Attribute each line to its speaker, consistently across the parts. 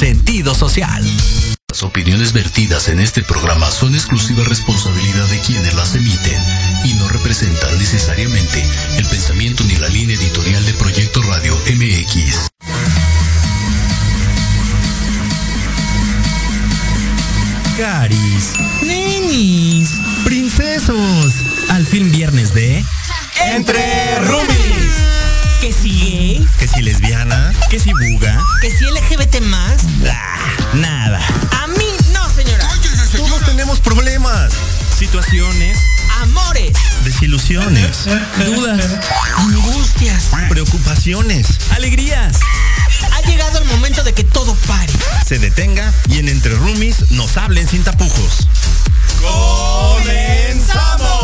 Speaker 1: sentido social.
Speaker 2: Las opiniones vertidas en este programa son exclusiva responsabilidad de quienes las emiten y no representan necesariamente el pensamiento ni la línea editorial de Proyecto Radio MX.
Speaker 1: Caris, nenis, princesos, al fin viernes de
Speaker 3: Entre Rumis.
Speaker 1: Que si gay,
Speaker 3: Que si lesbiana.
Speaker 1: que si buga,
Speaker 4: ¿Que si LGBT más?
Speaker 1: ah, nada.
Speaker 4: A mí no, señora.
Speaker 3: Todos tenemos problemas,
Speaker 1: Situaciones,
Speaker 4: Amores,
Speaker 3: desilusiones,
Speaker 1: dudas,
Speaker 4: angustias.
Speaker 3: preocupaciones.
Speaker 1: alegrías.
Speaker 4: Ha llegado el momento de que todo pare.
Speaker 3: Se detenga y en Entre Rumis nos hablen sin tapujos. ¡Comenzamos!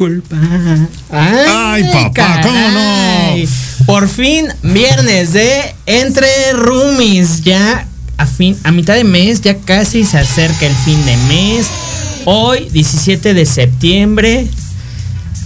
Speaker 4: Culpa.
Speaker 3: Ay, papá, ¿cómo no?
Speaker 4: Por fin, viernes de Entre Roomies. Ya a, fin, a mitad de mes, ya casi se acerca el fin de mes. Hoy, 17 de septiembre,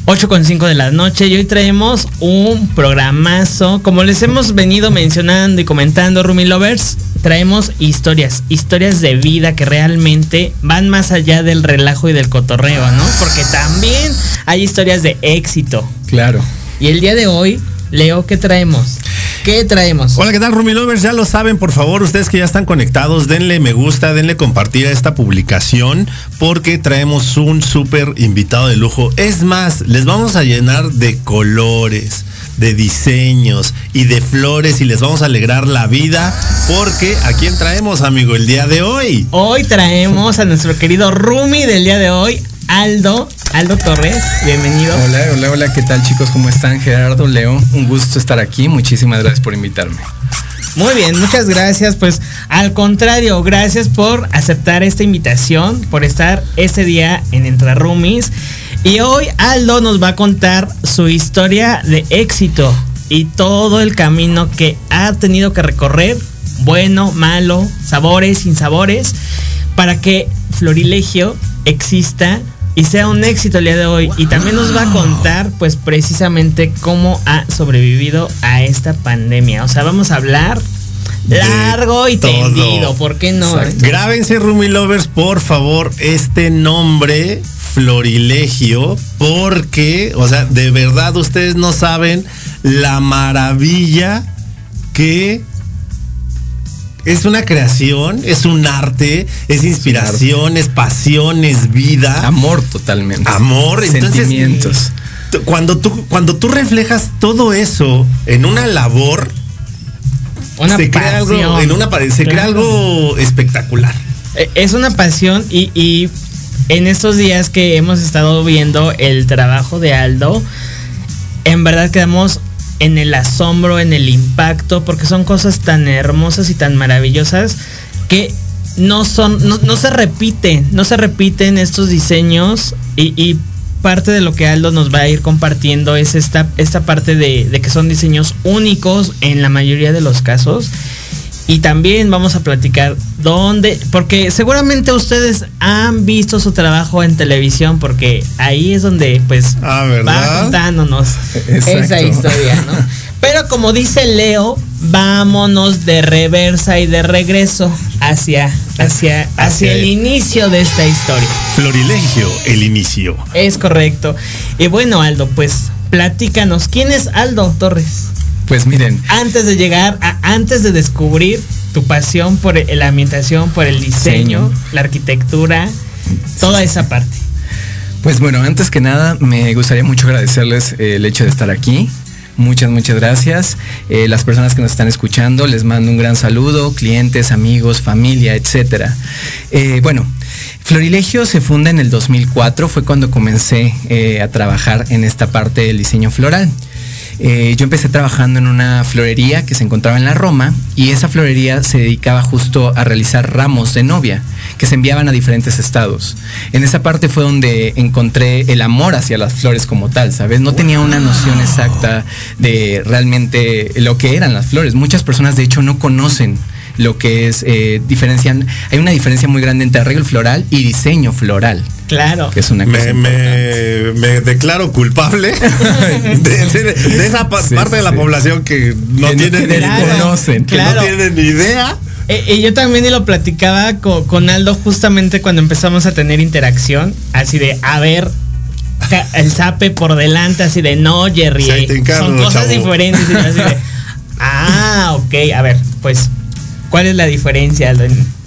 Speaker 4: 8.5 de la noche y hoy traemos un programazo. Como les hemos venido mencionando y comentando, Rumi Lovers, traemos historias, historias de vida que realmente van más allá del relajo y del cotorreo, ¿no? Porque también hay historias de éxito.
Speaker 5: Claro.
Speaker 4: Y el día de hoy, Leo, ¿qué traemos? ¿Qué traemos?
Speaker 3: Hola, ¿qué tal, Rumi Lovers? Ya lo saben, por favor, ustedes que ya están conectados, denle me gusta, denle compartir a esta publicación, porque traemos un súper invitado de lujo. Es más, les vamos a llenar de colores, de diseños y de flores y les vamos a alegrar la vida, porque ¿a quién traemos, amigo, el día de hoy?
Speaker 4: Hoy traemos a nuestro querido Rumi del día de hoy, Aldo, Aldo Torres. Bienvenido.
Speaker 5: Hola, hola, hola, ¿qué tal chicos? ¿Cómo están? Gerardo, Leo, un gusto estar aquí. Muchísimas gracias por invitarme.
Speaker 4: Muy bien, muchas gracias. Pues al contrario, gracias por aceptar esta invitación, por estar este día en Entre Roomies. Y hoy Aldo nos va a contar su historia de éxito y todo el camino que ha tenido que recorrer, bueno, malo, sabores, sin sabores, para que Florilegio exista y sea un éxito el día de hoy. Y también nos va a contar, pues, precisamente cómo ha sobrevivido a esta pandemia. O sea, vamos a hablar largo y tendido. ¿Por qué no? eh?
Speaker 3: Grábense, Rumi Lovers, por favor, este nombre, Florilegio, porque, o sea, de verdad ustedes no saben la maravilla que es una creación, es un arte, es inspiración, es pasión, es vida.
Speaker 5: Amor totalmente.
Speaker 3: Amor, entonces,
Speaker 5: Sentimientos.
Speaker 3: t- Cuando tú, cuando tú reflejas todo eso en una labor,
Speaker 4: Una
Speaker 3: se crea algo, en una se crea algo espectacular.
Speaker 4: Eh, Es una pasión y, y en estos días que hemos estado viendo el trabajo de Aldo, en verdad quedamos en el asombro, en el impacto, porque son cosas tan hermosas y tan maravillosas que no son, no, se repiten, no se repiten estos diseños y, parte de lo que Aldo nos va a ir compartiendo es esta, esta parte de que son diseños únicos en la mayoría de los casos. Y también vamos a platicar dónde, porque seguramente ustedes han visto su trabajo en televisión, porque ahí es donde pues
Speaker 3: Ah,
Speaker 4: va contándonos esa historia, ¿no? Pero como dice Leo, vámonos de reversa y de regreso hacia, hacia, hacia
Speaker 3: Hacia
Speaker 4: el
Speaker 3: el-
Speaker 4: inicio de esta historia.
Speaker 3: Florilegio, el inicio.
Speaker 4: Es correcto. Y bueno, Aldo, pues platícanos, ¿quién es Aldo Torres?
Speaker 5: Pues miren,
Speaker 4: Antes de llegar, a- antes de descubrir tu pasión por el- la ambientación, por el diseño, la arquitectura, toda esa parte.
Speaker 5: pues bueno, antes que nada me gustaría mucho agradecerles eh, el hecho de estar aquí. Muchas, muchas gracias. Eh, las personas que nos están escuchando, les mando un gran saludo, clientes, amigos, familia, etcétera. Eh, bueno, Florilegio se funda en el 2004, fue cuando comencé a trabajar en esta parte del diseño floral. Eh, yo empecé trabajando en una florería que se encontraba en la Roma y esa florería se dedicaba justo a realizar ramos de novia, que se enviaban a diferentes estados. En esa parte fue donde encontré el amor hacia las flores como tal, ¿sabes? No tenía una noción exacta de realmente lo que eran las flores. Muchas personas de hecho no conocen lo que es, eh, diferencian, hay una diferencia muy grande entre arreglo floral y diseño floral.
Speaker 4: Claro.
Speaker 5: Que es una cosa
Speaker 3: Me, me- me declaro culpable de, de- de esa pa-
Speaker 5: Sí,
Speaker 3: parte de la población que no
Speaker 5: Que no-
Speaker 3: tiene
Speaker 5: que
Speaker 3: ni
Speaker 5: no conocen,
Speaker 3: que
Speaker 4: claro.
Speaker 3: no tienen ni idea.
Speaker 4: Eh, y yo también lo platicaba co- con, Aldo justamente cuando empezamos a tener interacción, así de, a ver, el zape por delante, así de, no, Jerry, eh, son cosas
Speaker 3: chavo".
Speaker 4: diferentes. Y así de, ah, ok, a ver, pues, ¿cuál es la diferencia?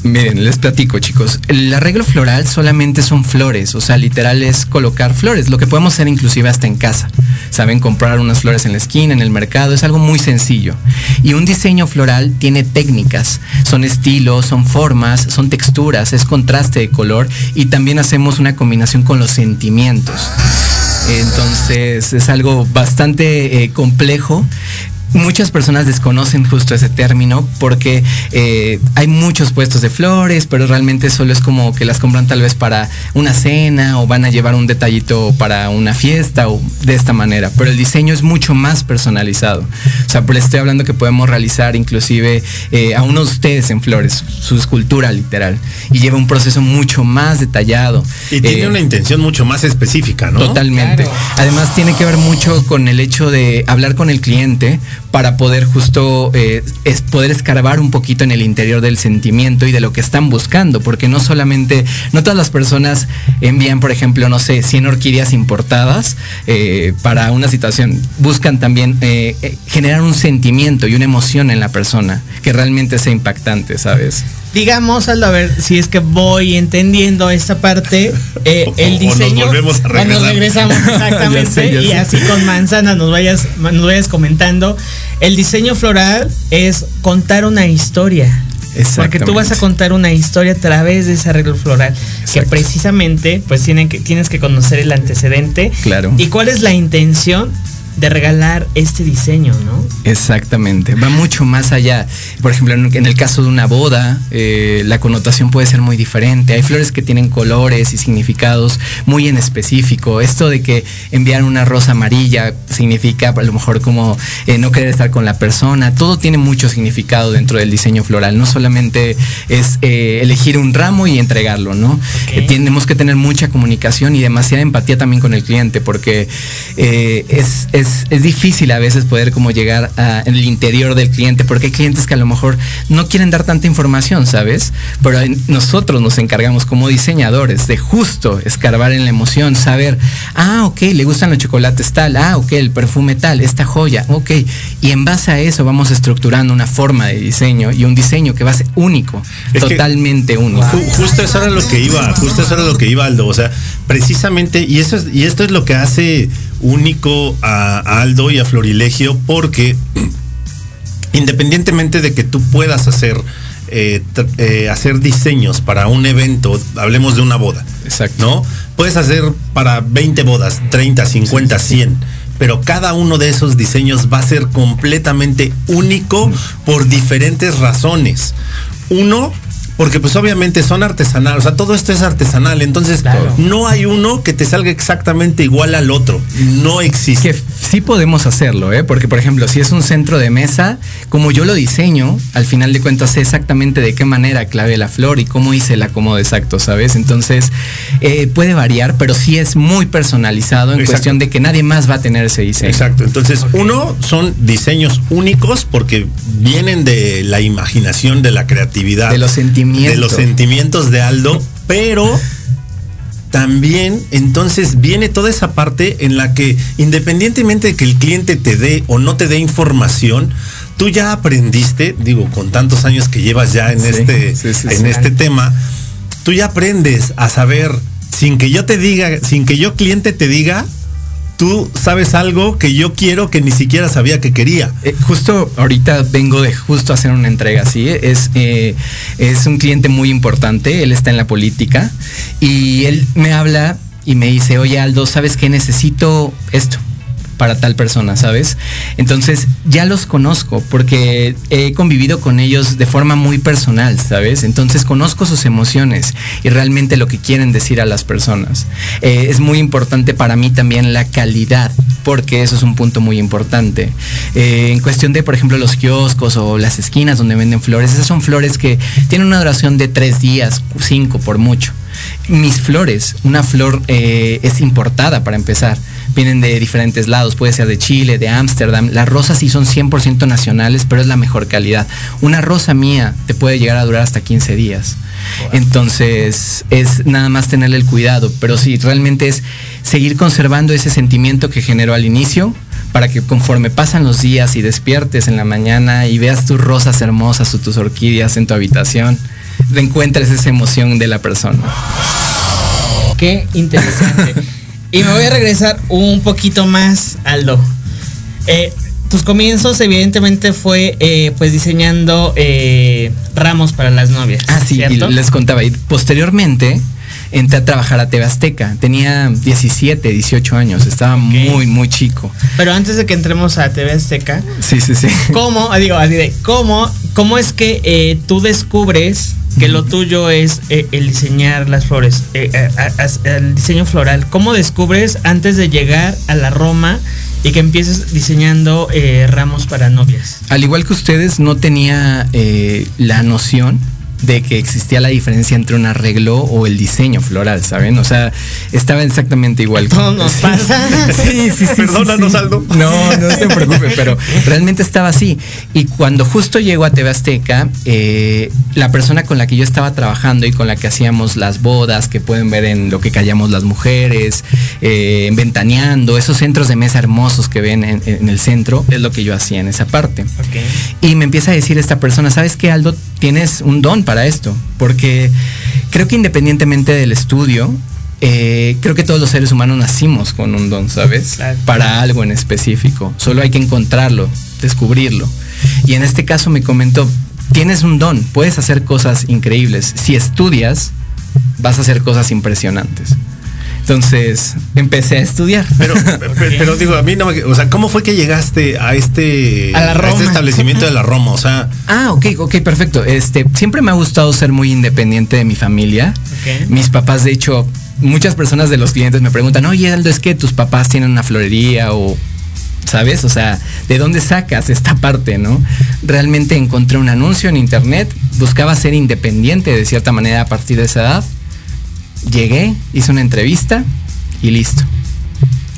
Speaker 5: Miren, les platico, chicos. El arreglo floral solamente son flores, o sea, literal es colocar flores, lo que podemos hacer inclusive hasta en casa. Saben, comprar unas flores en la esquina, en el mercado, es algo muy sencillo. Y un diseño floral tiene técnicas, son estilos, son formas, son texturas, es contraste de color y también hacemos una combinación con los sentimientos. Entonces es algo bastante eh, complejo. Muchas personas desconocen justo ese término porque eh, hay muchos puestos de flores, pero realmente solo es como que las compran tal vez para una cena o van a llevar un detallito para una fiesta o de esta manera. Pero el diseño es mucho más personalizado. O sea, les estoy hablando que podemos realizar inclusive eh, a uno de ustedes en flores, su escultura literal. Y lleva un proceso mucho más detallado.
Speaker 3: Y tiene
Speaker 5: Eh,
Speaker 3: una intención mucho más específica, ¿no?
Speaker 5: Totalmente.
Speaker 4: Claro.
Speaker 5: Además tiene que ver mucho con el hecho de hablar con el cliente para poder justo eh, es poder escarbar un poquito en el interior del sentimiento y de lo que están buscando, porque no solamente, no todas las personas envían, por ejemplo, no sé, 100 orquídeas importadas eh, para una situación, buscan también eh, generar un sentimiento y una emoción en la persona que realmente sea impactante, ¿sabes?
Speaker 4: Digamos, Aldo, a ver si es que voy entendiendo esta parte, eh,
Speaker 3: O- o
Speaker 4: el
Speaker 3: nos
Speaker 4: diseño.
Speaker 3: volvemos a
Speaker 4: o nos
Speaker 3: regresar.
Speaker 4: regresamos exactamente.
Speaker 5: Ya sé, ya
Speaker 4: y
Speaker 5: sé.
Speaker 4: así con manzana nos vayas, nos vayas comentando. El diseño floral es contar una historia. Porque tú vas a contar una historia a través de ese arreglo floral. Que precisamente, pues tienen que, tienes que conocer el antecedente.
Speaker 5: Claro.
Speaker 4: Y cuál es la intención de regalar este diseño, ¿no?
Speaker 5: Exactamente, va mucho más allá. Por ejemplo, en el caso de una boda, eh, la connotación puede ser muy diferente. Hay flores que tienen colores y significados muy en específico. Esto de que enviar una rosa amarilla significa a lo mejor como eh, no querer estar con la persona. Todo tiene mucho significado dentro del diseño floral. No solamente es eh, elegir un ramo y entregarlo, ¿no? Tenemos que tener mucha comunicación y demasiada empatía también con el cliente porque es, es, es difícil a veces poder como llegar a, en el interior del cliente porque hay clientes que a lo mejor no quieren dar tanta información, ¿sabes? Pero nosotros nos encargamos como diseñadores de justo escarbar en la emoción, saber, ah, ok, le gustan los chocolates tal, ah, ok, el perfume tal, esta joya, ok. Y en base a eso vamos estructurando una forma de diseño y un diseño que va a ser único,
Speaker 3: Es
Speaker 5: totalmente único.
Speaker 3: Ju- Justo eso era lo que iba, justo eso era lo que iba Aldo, o sea, precisamente, y eso es, y esto es lo que hace único a, a Aldo y a Florilegio, porque independientemente de que tú puedas hacer eh, eh, hacer diseños para un evento, hablemos de una boda,
Speaker 5: Exacto.
Speaker 3: ¿no? Puedes hacer para 20 bodas, 30, 50, 100, pero cada uno de esos diseños va a ser completamente único por diferentes razones. Uno, porque pues obviamente son artesanales, o sea, todo esto es artesanal, entonces
Speaker 4: Claro.
Speaker 3: no hay uno que te salga exactamente igual al otro, no existe.
Speaker 5: que sí podemos hacerlo, ¿eh? Porque, por ejemplo, si es un centro de mesa, como yo lo diseño, al final de cuentas sé exactamente de qué manera clavé la flor y cómo hice el acomodo exacto, ¿sabes? Entonces, eh, puede variar, pero sí es muy personalizado en
Speaker 3: Exacto.
Speaker 5: cuestión de que nadie más va a tener ese diseño.
Speaker 3: Exacto, entonces uno son diseños únicos porque vienen de la imaginación, de la creatividad,
Speaker 5: De los sentimientos.
Speaker 3: De los sentimientos de Aldo, pero también entonces viene toda esa parte en la que independientemente de que el cliente te dé o no te dé información, tú ya aprendiste, digo, con tantos años que llevas ya en
Speaker 5: Sí,
Speaker 3: este
Speaker 5: sí, sí,
Speaker 3: en este tema, tú ya aprendes a saber sin que yo te diga, sin que yo cliente te diga, tú sabes algo que yo quiero que ni siquiera sabía que quería.
Speaker 5: Eh, justo ahorita vengo de justo hacer una entrega así. Es, eh, es un cliente muy importante, él está en la política y él me habla y me dice, oye Aldo, ¿sabes qué? Necesito esto. Para tal persona, ¿sabes? Entonces ya los conozco porque he convivido con ellos de forma muy personal, ¿sabes? Entonces conozco sus emociones y realmente lo que quieren decir a las personas. Eh, es muy importante para mí también la calidad, porque eso es un punto muy importante. Eh, en cuestión de, por ejemplo, los kioscos o las esquinas donde venden flores, esas son flores que tienen una duración de tres días, cinco por mucho. Mis flores, una flor eh, es importada para empezar vienen de diferentes lados, puede ser de Chile, de Ámsterdam. Las rosas sí son 100% nacionales, pero es la mejor calidad. Una rosa mía te puede llegar a durar hasta 15 días. Entonces es nada más tenerle el cuidado, pero sí, realmente es seguir conservando ese sentimiento que generó al inicio para que conforme pasan los días y despiertes en la mañana y veas tus rosas hermosas o tus orquídeas en tu habitación, encuentres esa emoción de la persona.
Speaker 4: Qué interesante. Y me voy a regresar un poquito más, Aldo. Eh, tus comienzos evidentemente fue eh, pues diseñando eh, ramos para las novias.
Speaker 5: Ah, sí, y les contaba. Y posteriormente entré a trabajar a TV Azteca. Tenía 17, 18 años. Estaba muy, muy chico.
Speaker 4: Pero antes de que entremos a TV Azteca.
Speaker 5: Sí, sí, sí.
Speaker 4: ¿Cómo? Digo, así de, ¿cómo, cómo es que tú descubres que lo tuyo es eh, el diseñar las flores, eh, eh, el diseño floral. ¿Cómo descubres antes de llegar a la Roma y que empieces diseñando ramos para novias?
Speaker 5: Al igual que ustedes, no tenía la noción de que existía la diferencia entre un arreglo o el diseño floral, ¿saben? O sea, estaba exactamente igual.
Speaker 4: Todo nos pasa.
Speaker 3: sí, sí, sí. Perdónanos, Aldo.
Speaker 5: No, no se preocupe, pero realmente estaba así. Y cuando justo llegó a TV Azteca, eh, la persona con la que yo estaba trabajando y con la que hacíamos las bodas, que pueden ver en lo que callamos las mujeres, eh, ventaneando, esos centros de mesa hermosos que ven en, el centro, es lo que yo hacía en esa parte. Y me empieza a decir esta persona, ¿sabes qué, Aldo? Tienes un don para esto, porque creo que independientemente del estudio, eh, creo que todos los seres humanos nacimos con un don, ¿sabes? Para algo en específico. Solo hay que encontrarlo, descubrirlo. Y en este caso me comentó, tienes un don, puedes hacer cosas increíbles. Si estudias, vas a hacer cosas impresionantes. Entonces empecé a estudiar.
Speaker 3: Pero, pero, digo, a mí no me. O sea, ¿cómo fue que llegaste a este,
Speaker 4: a,
Speaker 3: este establecimiento de la Roma? O sea.
Speaker 5: Ah, ok, ok, perfecto. Este, siempre me ha gustado ser muy independiente de mi familia. Mis papás, de hecho, muchas personas de los clientes me preguntan, oye, Aldo, es que tus papás tienen una florería o. ¿Sabes? O sea, ¿de dónde sacas esta parte, no? Realmente encontré un anuncio en internet, buscaba ser independiente de cierta manera a partir de esa edad llegué, hice una entrevista y listo.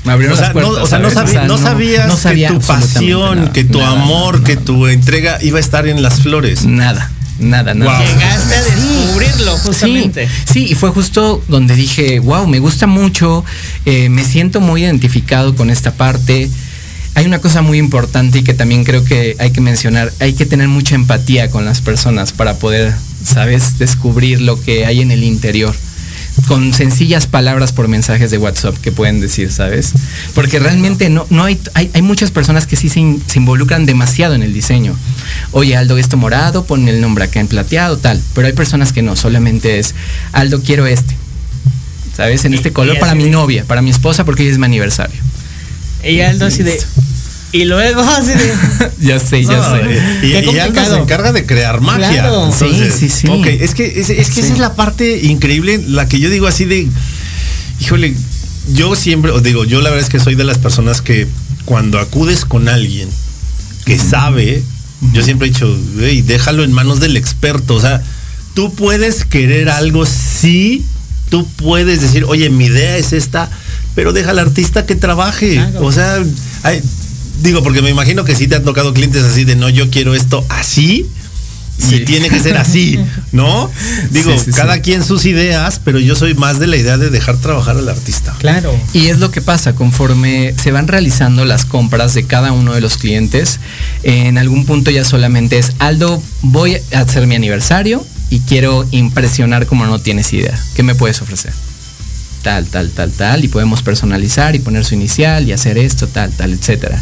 Speaker 3: Me abrieron o sea, las puertas, no, o sea, no, sabías que tu pasión, que tu amor, que tu entrega iba a estar en las flores.
Speaker 5: Nada. Nada, nada.
Speaker 4: Llegaste a descubrirlo, justamente.
Speaker 5: Sí, y fue justo donde dije, wow, me gusta mucho, eh, me siento muy identificado con esta parte. Hay una cosa muy importante y que también creo que hay que mencionar, hay que tener mucha empatía con las personas para poder, ¿sabes?, descubrir lo que hay en el interior con sencillas palabras por mensajes de WhatsApp que pueden decir, ¿sabes? Porque realmente no, no hay, hay, muchas personas que sí se, involucran demasiado en el diseño. Oye, Aldo, esto morado, pon el nombre acá en plateado, tal. Pero hay personas que no, solamente es, Aldo, quiero este. ¿Sabes? En este color para mi novia, para mi esposa, porque hoy es mi aniversario.
Speaker 4: Y Aldo así de, y luego así de...
Speaker 5: ya sé, ya sé.
Speaker 3: Y, y Aldo se encarga de crear magia.
Speaker 5: sí, sí, sí.
Speaker 3: Ok, es que, es, que esa es la parte increíble, la que yo digo así de, híjole, yo siempre, os digo, yo la verdad es que soy de las personas que cuando acudes con alguien que sabe, yo siempre he dicho, hey, déjalo en manos del experto. O sea, tú puedes querer algo, sí, tú puedes decir, oye, mi idea es esta, pero deja al artista que trabaje. O sea, hay, Digo, porque me imagino que sí te han tocado clientes así de no, yo quiero esto así. Y tiene que ser así, ¿no? Digo, cada quien sus ideas, pero yo soy más de la idea de dejar trabajar al artista.
Speaker 5: Claro. Y es lo que pasa, conforme se van realizando las compras de cada uno de los clientes, en algún punto ya solamente es, Aldo, voy a hacer mi aniversario y quiero impresionar como no tienes idea. ¿Qué me puedes ofrecer? Tal, tal, tal, tal, y podemos personalizar y poner su inicial y hacer esto, tal, tal, etcétera.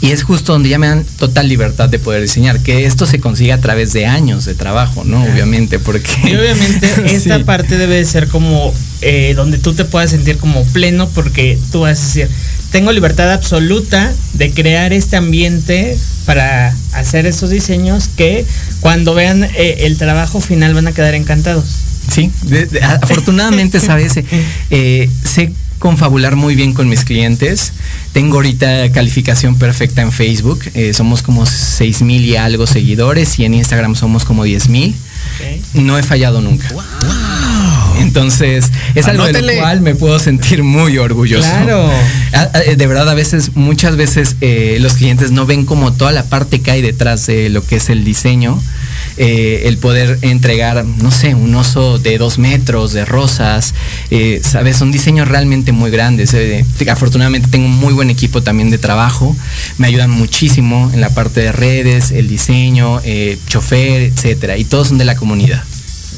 Speaker 5: Y es justo donde ya me dan total libertad de poder diseñar, que esto se consigue a través de años de trabajo, ¿no? Obviamente, porque...
Speaker 4: Y obviamente esta parte debe ser como eh, donde tú te puedas sentir como pleno, porque tú vas a decir, tengo libertad absoluta de crear este ambiente para hacer estos diseños que cuando vean eh, el trabajo final van a quedar encantados.
Speaker 5: Sí, de- de- afortunadamente, sabes, Eh, sé confabular muy bien con mis clientes. Tengo ahorita calificación perfecta en Facebook. Eh, somos como 6 mil y algo seguidores y en Instagram somos como 10 mil. No he fallado nunca. Entonces, es algo de
Speaker 3: Anótele.
Speaker 5: lo cual me puedo sentir muy orgulloso.
Speaker 4: Claro.
Speaker 5: De verdad, a veces, muchas veces eh, los clientes no ven como toda la parte que hay detrás de lo que es el diseño. Eh, el poder entregar, no sé, un oso de dos metros, de rosas, eh, sabes, son diseños realmente muy grandes. eh, afortunadamente tengo un muy buen equipo también de trabajo, me ayudan muchísimo en la parte de redes, el diseño, eh, chofer, etcétera, y todos son de la comunidad.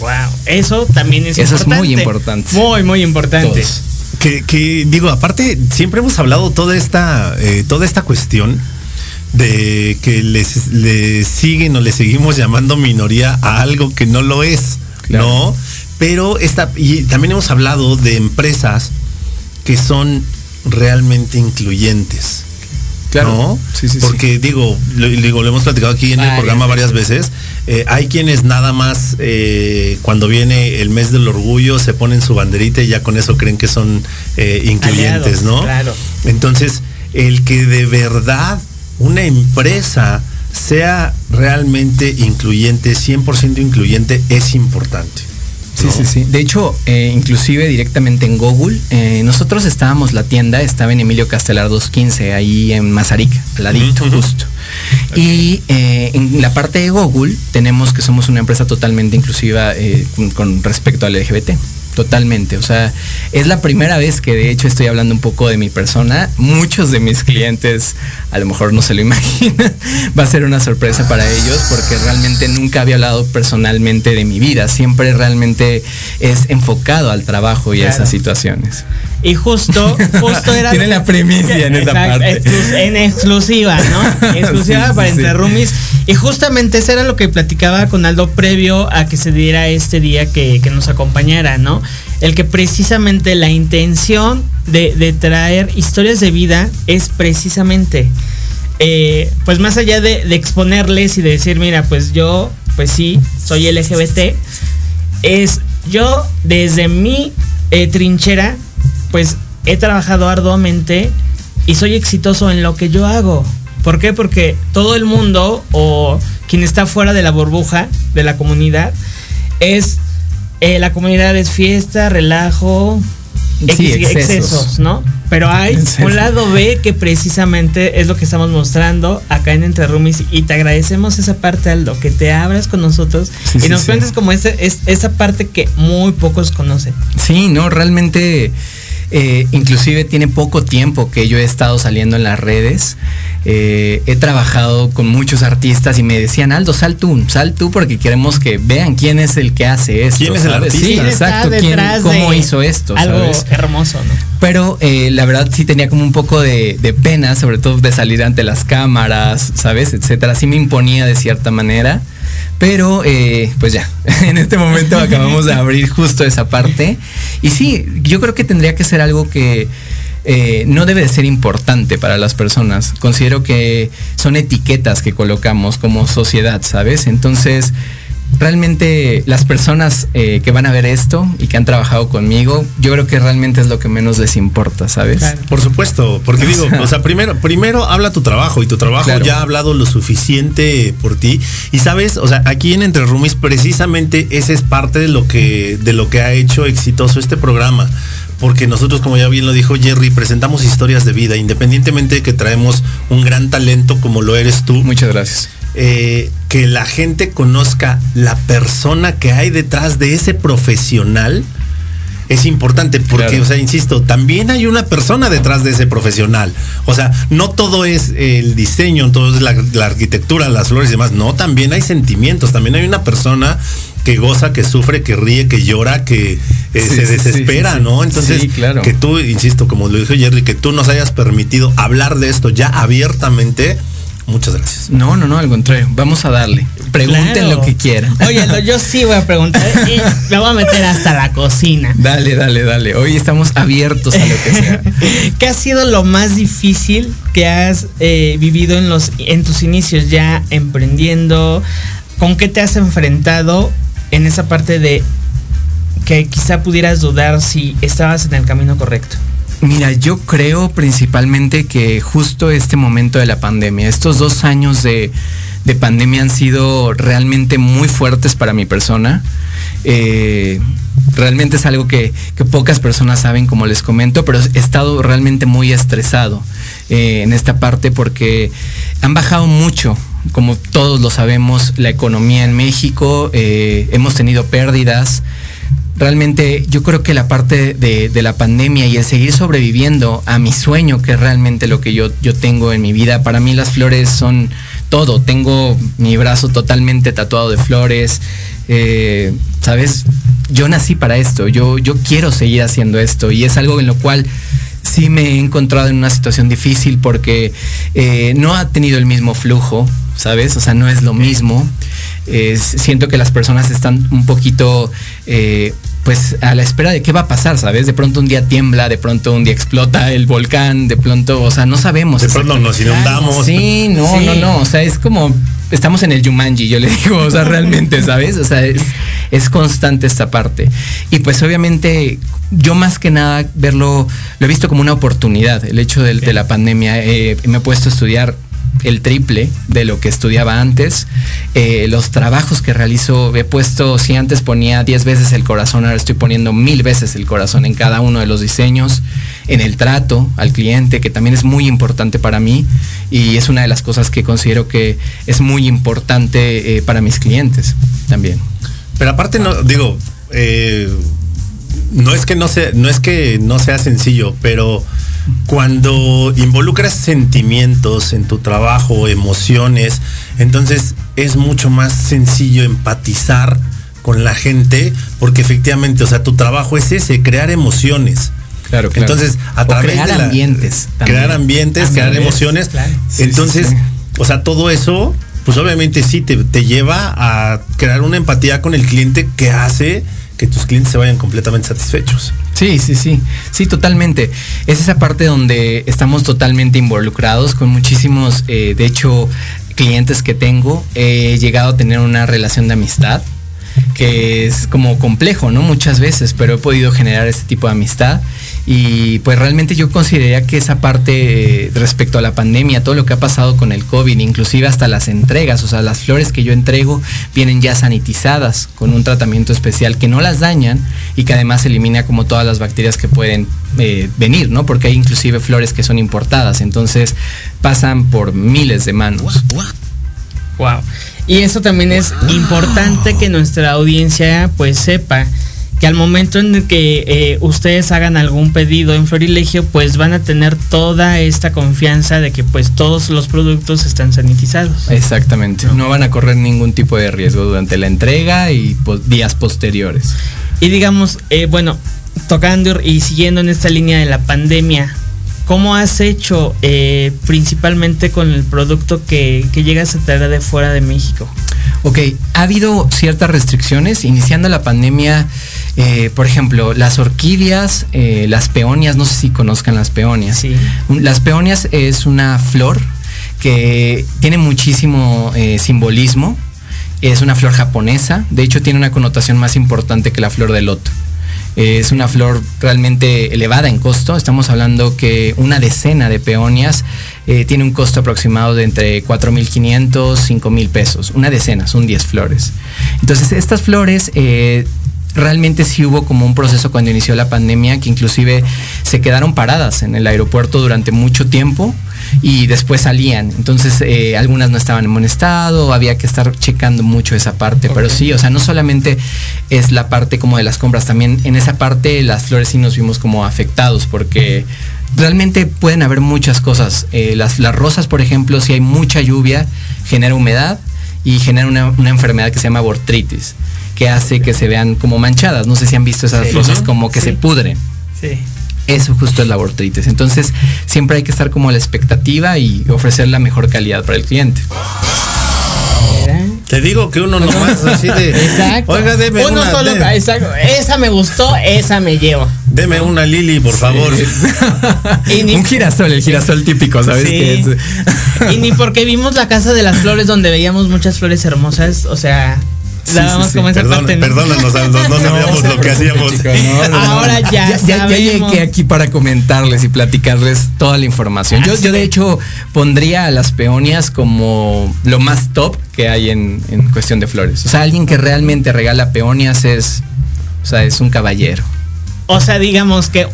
Speaker 4: Wow. Eso también es
Speaker 5: Eso es muy importante.
Speaker 4: Muy, muy importante.
Speaker 5: Todos.
Speaker 3: Que, que, digo, aparte, siempre hemos hablado toda esta, eh, toda esta cuestión de que les, le siguen o le seguimos llamando minoría a algo que no lo es,
Speaker 5: Claro.
Speaker 3: ¿no? Pero esta, y también hemos hablado de empresas que son realmente incluyentes. ¿no?
Speaker 5: Sí, sí, sí.
Speaker 3: Porque digo, lo, digo, lo hemos platicado aquí en el programa varias veces. eh, hay quienes nada más eh, cuando viene el mes del orgullo se ponen su banderita y ya con eso creen que son eh, incluyentes,
Speaker 4: Aliados,
Speaker 3: ¿no?
Speaker 4: claro.
Speaker 3: Entonces, el que de verdad una empresa sea realmente incluyente, 100% incluyente, es importante.
Speaker 5: Sí,
Speaker 3: ¿no?
Speaker 5: sí, sí. De hecho, eh, inclusive directamente en Google, eh, nosotros estábamos, la tienda estaba en Emilio Castelar 215, ahí en Mazarica, al ladito, justo. Y eh, en la parte de Google tenemos que somos una empresa totalmente inclusiva con, con respecto al LGBT. Totalmente, o sea, es la primera vez que de hecho estoy hablando un poco de mi persona. Muchos de mis clientes a lo mejor no se lo imaginan. Va a ser una sorpresa para ellos porque realmente nunca había hablado personalmente de mi vida. Siempre realmente es enfocado al trabajo y a esas situaciones.
Speaker 4: Y justo, justo era.
Speaker 5: Tiene la primicia en esa parte.
Speaker 4: exclus- en exclusiva, ¿no? Exclusiva
Speaker 5: Sí, sí,
Speaker 4: para
Speaker 5: sí.
Speaker 4: Entre Roomies. Y justamente eso era lo que platicaba con Aldo previo a que se diera este día que, que nos acompañara, ¿no? El que precisamente la intención de, de traer historias de vida es precisamente. eh, pues más allá de, de exponerles y de decir, mira, pues yo, pues sí, soy LGBT, es yo desde mi eh, trinchera, pues he trabajado arduamente y soy exitoso en lo que yo hago. ¿Por qué? Porque todo el mundo o quien está fuera de la burbuja de la comunidad es eh, la comunidad es fiesta, relajo,
Speaker 5: Sí,
Speaker 4: ex-
Speaker 5: excesos.
Speaker 4: excesos, ¿no? Pero hay un lado B que precisamente es lo que estamos mostrando acá en Entre Roomies y te agradecemos esa parte, Aldo, que te abras con nosotros
Speaker 5: Sí,
Speaker 4: y
Speaker 5: sí,
Speaker 4: nos cuentes como ese, es, esa parte que muy pocos conocen.
Speaker 5: Sí, no, realmente, eh, inclusive tiene poco tiempo que yo he estado saliendo en las redes. Eh, he trabajado con muchos artistas y me decían, Aldo, sal tú, sal tú porque queremos que vean quién es el que hace esto.
Speaker 3: ¿Quién es el
Speaker 5: ¿sabes?
Speaker 3: artista?
Speaker 5: Sí,
Speaker 3: ¿Quién
Speaker 5: exacto, quién- cómo hizo esto,
Speaker 4: Algo
Speaker 5: ¿sabes?
Speaker 4: hermoso, ¿no?
Speaker 5: Pero eh, la verdad sí tenía como un poco de, de pena, sobre todo de salir ante las cámaras, ¿sabes? Etcétera. Sí me imponía de cierta manera. Pero eh, pues ya, en este momento acabamos de abrir justo esa parte. Y sí, yo creo que tendría que ser algo que eh, no debe de ser importante para las personas. Considero que son etiquetas que colocamos como sociedad, ¿sabes? Entonces, realmente las personas eh, que van a ver esto y que han trabajado conmigo, yo creo que realmente es lo que menos les importa, ¿sabes?
Speaker 4: Claro.
Speaker 3: Por supuesto, porque digo, o sea, primero, primero habla tu trabajo y tu trabajo
Speaker 5: Claro.
Speaker 3: ya ha hablado lo suficiente por ti. Y sabes, o sea, aquí en Entre Roomies precisamente ese es parte de lo que, de lo que ha hecho exitoso este programa. Porque nosotros, como ya bien lo dijo Jerry, presentamos historias de vida, independientemente de que traemos un gran talento como lo eres tú.
Speaker 5: Muchas gracias.
Speaker 3: Eh, que la gente conozca la persona que hay detrás de ese profesional es importante porque,
Speaker 5: Claro.
Speaker 3: o sea, insisto, también hay una persona detrás de ese profesional. O sea, no todo es el diseño, todo es la, la arquitectura, las flores y demás. No, también hay sentimientos, también hay una persona que goza, que sufre, que ríe, que llora, que eh,
Speaker 5: Sí,
Speaker 3: se desespera,
Speaker 5: sí, sí.
Speaker 3: ¿no? Entonces,
Speaker 5: claro.
Speaker 3: que tú, insisto, como lo dijo Jerry, que tú nos hayas permitido hablar de esto ya abiertamente, muchas gracias.
Speaker 5: No, no, no, al contrario. Vamos a darle. Pregunten
Speaker 4: Claro.
Speaker 5: lo que quieran.
Speaker 4: Oye, yo sí voy a preguntar y me voy a meter hasta la cocina.
Speaker 5: Dale, dale, dale. Hoy estamos abiertos a lo que sea.
Speaker 4: ¿Qué ha sido lo más difícil que has eh, vivido en los en tus inicios ya emprendiendo? ¿Con qué te has enfrentado en esa parte de que quizá pudieras dudar si estabas en el camino correcto?
Speaker 5: Mira, yo creo principalmente que justo este momento de la pandemia, estos dos años de, de pandemia han sido realmente muy fuertes para mi persona. Eh, realmente es algo que, pocas personas saben, como les comento, pero he estado realmente muy estresado eh, en esta parte porque han bajado mucho, como todos lo sabemos, la economía en México, eh, hemos tenido pérdidas realmente yo creo que la parte de, la pandemia y el seguir sobreviviendo a mi sueño, que es realmente lo que yo, yo tengo en mi vida, para mí las flores son todo. Tengo mi brazo totalmente tatuado de flores. Eh, ¿Sabes? Yo nací para esto, yo, yo quiero seguir haciendo esto y es algo en lo cual sí me he encontrado en una situación difícil porque eh, no ha tenido el mismo flujo, ¿sabes? O sea, no es lo mismo. Eh, siento que las personas están un poquito eh, pues a la espera de qué va a pasar, ¿sabes? De pronto un día tiembla, de pronto un día explota el volcán, de pronto, o sea, no sabemos.
Speaker 3: De pronto nos inundamos.
Speaker 5: Sí, no, sí. no, no, o sea, es como estamos en el Yumanji, yo le digo, o sea, realmente, ¿sabes? O sea, es, es constante esta parte. Y pues obviamente yo más que nada verlo, lo he visto como una oportunidad, el hecho de, de la pandemia. Eh, me he puesto a estudiar el triple de lo que estudiaba antes. Eh, los trabajos que realizo, he puesto, si antes ponía 10 veces el corazón, ahora estoy poniendo mil veces el corazón en cada uno de los diseños, en el trato al cliente, que también es muy importante para mí y es una de las cosas que considero que es muy importante eh, para mis clientes también.
Speaker 3: Pero aparte, no, digo, eh, no es que no sea, no es que no sea sencillo, pero cuando involucras sentimientos en tu trabajo, emociones, entonces es mucho más sencillo empatizar con la gente, porque efectivamente, o sea, tu trabajo es ese, crear emociones.
Speaker 5: Claro, claro.
Speaker 3: Entonces, a
Speaker 5: o
Speaker 3: través
Speaker 5: crear
Speaker 3: de la,
Speaker 5: ambientes.
Speaker 3: También. Crear ambientes, también crear emociones.
Speaker 4: Claro.
Speaker 3: Sí, entonces, sí, sí. o sea, todo eso, pues obviamente sí te, te lleva a crear una empatía con el cliente que hace que tus clientes se vayan completamente satisfechos.
Speaker 5: Sí, sí, sí, sí, totalmente. Es esa parte donde estamos totalmente involucrados con muchísimos, eh, de hecho, clientes que tengo. He llegado a tener una relación de amistad que es como complejo, ¿no? Muchas veces, pero he podido generar este tipo de amistad y pues realmente yo consideraría que esa parte eh, respecto a la pandemia, todo lo que ha pasado con el COVID, inclusive hasta las entregas, o sea, las flores que yo entrego vienen ya sanitizadas con un tratamiento especial que no las dañan y que además elimina como todas las bacterias que pueden eh, venir, ¿no? Porque hay inclusive flores que son importadas, entonces pasan por miles de manos.
Speaker 4: Wow. Y eso también es wow. importante que nuestra audiencia pues sepa que al momento en el que eh, ustedes hagan algún pedido en Florilegio, pues van a tener toda esta confianza de que pues todos los productos están sanitizados.
Speaker 5: Exactamente. No van a correr ningún tipo de riesgo durante la entrega y pues, días posteriores.
Speaker 4: Y digamos, eh, bueno, tocando y siguiendo en esta línea de la pandemia, ¿cómo has hecho eh, principalmente con el producto que, que llegas a traer de fuera de México?
Speaker 5: Ok, ha habido ciertas restricciones. Iniciando la pandemia, eh, por ejemplo, las orquídeas, eh, las peonias, no sé si conozcan las peonias.
Speaker 4: Sí.
Speaker 5: Las peonias es una flor que tiene muchísimo eh, simbolismo. Es una flor japonesa. De hecho, tiene una connotación más importante que la flor de loto. Es una flor realmente elevada en costo. Estamos hablando que una decena de peonias eh, tiene un costo aproximado de entre 4.500, 5.000 pesos. Una decena, son 10 flores. Entonces, estas flores eh, realmente sí hubo como un proceso cuando inició la pandemia que inclusive se quedaron paradas en el aeropuerto durante mucho tiempo y después salían. Entonces eh, algunas no estaban en buen estado, había que estar checando mucho esa parte. Okay. Pero sí, o sea, no solamente es la parte como de las compras, también en esa parte las flores sí nos vimos como afectados porque realmente pueden haber muchas cosas. Eh, las, las rosas, por ejemplo, si hay mucha lluvia, genera humedad y genera una, una enfermedad que se llama bortritis que hace que se vean como manchadas. No sé si han visto esas sí, rosas como que sí. se pudren.
Speaker 4: Sí.
Speaker 5: Eso justo es la bortritis. Entonces, siempre hay que estar como a la expectativa y ofrecer la mejor calidad para el cliente.
Speaker 3: Te digo que uno nomás así de.
Speaker 4: Exacto.
Speaker 3: Oiga, deme
Speaker 4: Uno
Speaker 3: una.
Speaker 4: solo,
Speaker 3: de-
Speaker 4: exacto. Esa me gustó, esa me llevo.
Speaker 3: deme una Lili, por favor.
Speaker 4: Ni-
Speaker 5: Un girasol, el girasol típico, ¿sabes?
Speaker 4: Sí.
Speaker 5: qué es?
Speaker 4: Y ni porque vimos la casa de las flores donde veíamos muchas flores hermosas, o sea,
Speaker 5: sí, sí.
Speaker 4: como esa
Speaker 3: Perdón,
Speaker 4: parte. ¿no?
Speaker 3: perdónanos, Aldo, no sabíamos lo que hacíamos.
Speaker 5: chicos, no, no, no.
Speaker 4: Ahora ya
Speaker 5: ya, ya llegué aquí para comentarles y platicarles toda la información. Yo, yo de hecho pondría a las peonias como lo más top que hay en, en cuestión de flores. O sea, alguien que realmente regala peonias es, o sea, es un caballero.
Speaker 4: O sea, digamos que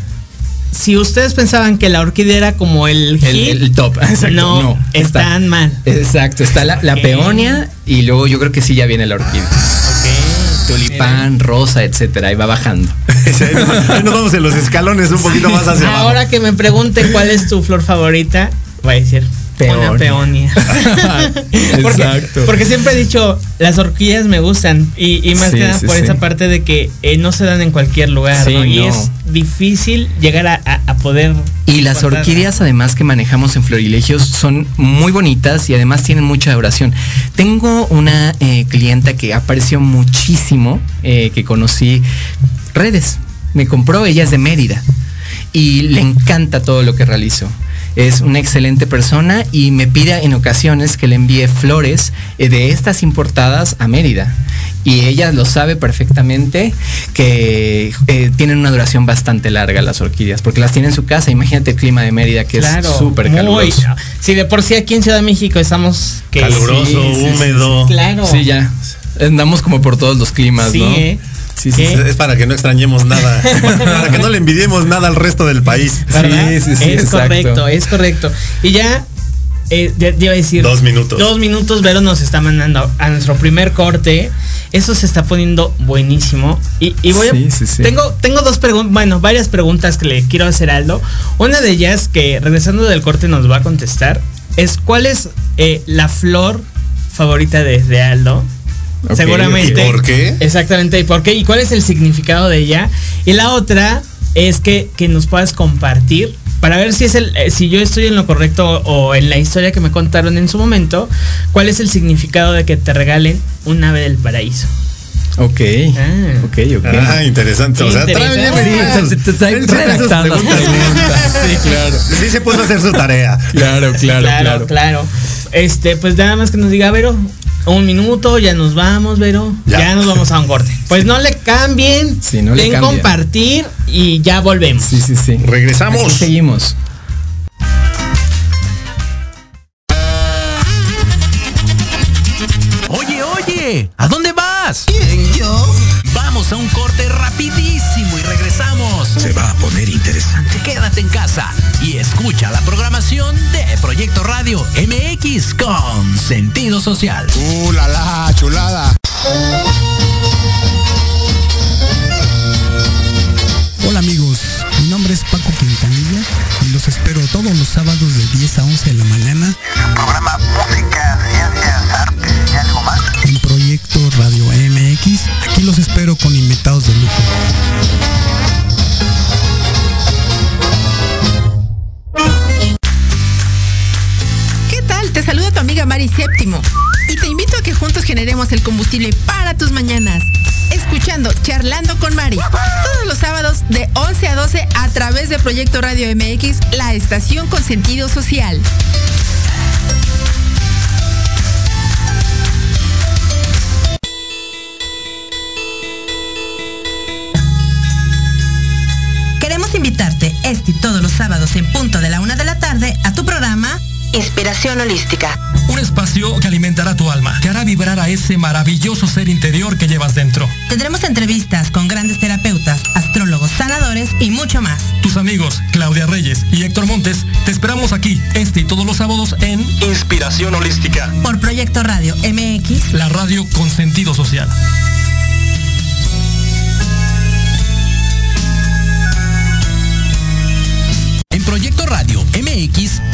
Speaker 4: si ustedes pensaban que la orquídea era como el
Speaker 5: El,
Speaker 4: hit,
Speaker 5: el top, exacto.
Speaker 4: no,
Speaker 5: No, está-
Speaker 4: están mal.
Speaker 5: Exacto, está la, la
Speaker 4: Ok.
Speaker 5: peonia y luego yo creo que sí ya viene la orquídea.
Speaker 4: Ok.
Speaker 5: Tulipán, rosa, etcétera, y va bajando.
Speaker 3: Ahí nos vamos en los escalones un poquito más hacia abajo.
Speaker 4: Ahora que me pregunten cuál es tu flor favorita, voy a decir una
Speaker 5: Peonia.
Speaker 4: porque,
Speaker 5: Exacto.
Speaker 4: porque siempre he dicho, las orquídeas me gustan. Y, y más
Speaker 5: Sí,
Speaker 4: que nada
Speaker 5: sí,
Speaker 4: por
Speaker 5: sí.
Speaker 4: esa parte de que eh, no se dan en cualquier lugar.
Speaker 5: Sí,
Speaker 4: ¿no? Y
Speaker 5: no.
Speaker 4: es difícil llegar a, a- a poder.
Speaker 5: Y las orquídeas además que manejamos en Florilegios son muy bonitas y además tienen mucha duración. Tengo una eh, clienta que apareció muchísimo, eh, que conocí redes. Me compró, ella es de Mérida y le encanta todo lo que realizo. Es una excelente persona y me pide en ocasiones que le envíe flores eh, de estas importadas a Mérida. Y ella lo sabe perfectamente que eh, tienen una duración bastante larga las orquídeas, porque las tiene en su casa. Imagínate el clima de Mérida que
Speaker 4: Claro,
Speaker 5: es súper caluroso.
Speaker 4: Si de por sí aquí en Ciudad de México estamos que
Speaker 3: Caluroso,
Speaker 5: sí, sí, sí,
Speaker 3: húmedo.
Speaker 4: Claro.
Speaker 5: Sí, ya. Andamos como por todos los climas,
Speaker 4: Sí,
Speaker 5: ¿no?
Speaker 4: ¿eh?
Speaker 3: Es para que no extrañemos nada. para que no le envidiemos nada al resto del país.
Speaker 4: ¿verdad?
Speaker 5: Sí, sí, sí,
Speaker 4: es
Speaker 5: exacto.
Speaker 4: correcto, es correcto. Y ya, eh, ya- ya iba a decir.
Speaker 3: Dos minutos.
Speaker 4: Dos minutos, Vero nos está mandando a nuestro primer corte. Eso se está poniendo buenísimo. Y, y voy
Speaker 5: Sí,
Speaker 4: a.
Speaker 5: sí, sí.
Speaker 4: Tengo, tengo dos preguntas, bueno, varias preguntas que le quiero hacer a Aldo. Una de ellas, que regresando del corte nos va a contestar, es: ¿cuál es eh, la flor favorita de, de Aldo? Seguramente.
Speaker 3: ¿Y por qué?
Speaker 4: Exactamente, ¿y por qué? ¿Y cuál es el significado de ella? Y la otra es que, que nos puedas compartir para ver si es el eh, si yo estoy en lo correcto o en la historia que me contaron en su momento, cuál es el significado de que te regalen un ave del paraíso.
Speaker 5: Ok.
Speaker 4: Ah.
Speaker 5: Ok, ok.
Speaker 3: Ah, interesante. O sea, trae
Speaker 5: redactando preguntas.
Speaker 3: Sí, claro. Sí se puso hacer su tarea.
Speaker 5: Claro, claro,
Speaker 4: claro,
Speaker 5: claro.
Speaker 4: claro. Este, pues nada más que nos diga, Vero, un minuto, ya nos vamos, Vero.
Speaker 3: Ya.
Speaker 4: Ya, nos vamos a un corte. Pues no le cambien,
Speaker 5: Sí, no le
Speaker 4: den
Speaker 5: cambien.
Speaker 4: compartir y ya volvemos.
Speaker 5: Sí, sí, sí.
Speaker 3: Regresamos.
Speaker 5: Aquí seguimos.
Speaker 1: ¿A dónde vas? yo? Vamos a un corte rapidísimo y regresamos. Se va a poner interesante. Quédate en casa y escucha la programación de Proyecto Radio MX con sentido social.
Speaker 6: ¡Uh, la, la, chulada!
Speaker 7: Hola amigos, mi nombre es Paco Quintanilla y los espero todos los sábados de 10 a 11 de la mañana
Speaker 6: Programa Música, Ciencias, Artes y algo más.
Speaker 7: en Proyecto Radio MX. Aquí los espero con invitados de lujo.
Speaker 8: ¿Qué tal? Te saluda tu amiga Mari Séptimo y te invito a que juntos generemos el combustible para tus mañanas. Escuchando Charlando con Mari todos los sábados de 11 a 12 a través de Proyecto Radio MX, la estación con sentido social. Los sábados en punto de la una de la tarde a tu programa Inspiración Holística.
Speaker 9: Un espacio que alimentará tu alma, que hará vibrar a ese maravilloso ser interior que llevas dentro.
Speaker 8: Tendremos entrevistas con grandes terapeutas, astrólogos, sanadores y mucho más.
Speaker 9: Tus amigos Claudia Reyes y Héctor Montes te esperamos aquí este y todos los sábados en Inspiración Holística,
Speaker 8: Por Proyecto Radio MX.
Speaker 9: la radio con sentido social.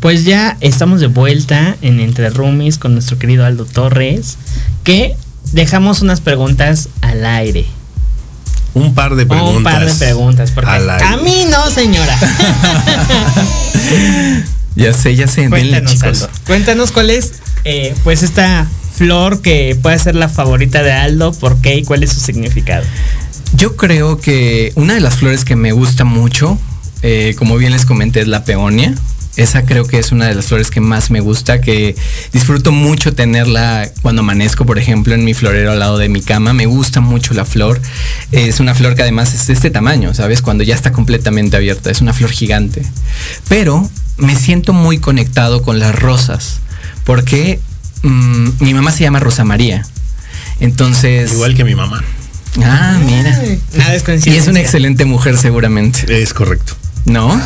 Speaker 4: Pues ya estamos de vuelta en Entre Roomies con nuestro querido Aldo Torres, que dejamos unas preguntas al aire.
Speaker 3: Un par de preguntas.
Speaker 4: Un par de preguntas, porque
Speaker 3: al aire.
Speaker 4: a mí no, señora.
Speaker 5: Ya sé, ya sé,
Speaker 4: Cuéntanos. Aldo. Cuéntanos cuál es, eh, pues, esta flor que puede ser la favorita de Aldo, por qué y cuál es su significado.
Speaker 5: Yo creo que una de las flores que me gusta mucho, eh, como bien les comenté, es la peonia. Esa creo que es una de las flores que más me gusta, que disfruto mucho tenerla cuando amanezco, por ejemplo, en mi florero al lado de mi cama. Me gusta mucho la flor. Es una flor que además es de este tamaño, ¿sabes? Cuando ya está completamente abierta. Es una flor gigante. Pero me siento muy conectado con las rosas, porque mm, mi mamá se llama Rosa María. Entonces...
Speaker 3: Igual que mi mamá.
Speaker 5: Ah, mira.
Speaker 4: Nada es
Speaker 5: Y es una excelente mujer seguramente.
Speaker 3: Es correcto.
Speaker 5: ¿No?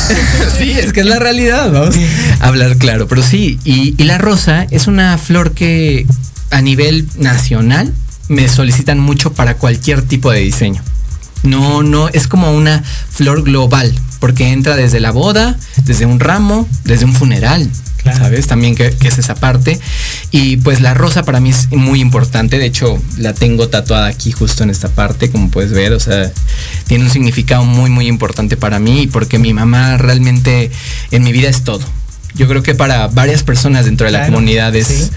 Speaker 5: sí, es que es la realidad, vamos a hablar claro. Pero sí, y, y la rosa es una flor que a nivel nacional me solicitan mucho para cualquier tipo de diseño. No, no, es como una flor global, porque entra desde la boda, desde un ramo, desde un funeral.
Speaker 4: Claro.
Speaker 5: ¿Sabes? También que, que es esa parte. Y pues la rosa para mí es muy importante. De hecho, la tengo tatuada aquí justo en esta parte, como puedes ver. O sea, tiene un significado muy, muy importante para mí. Porque mi mamá realmente en mi vida es todo. Yo creo que para varias personas dentro de la
Speaker 4: Claro,
Speaker 5: comunidad es,
Speaker 4: sí.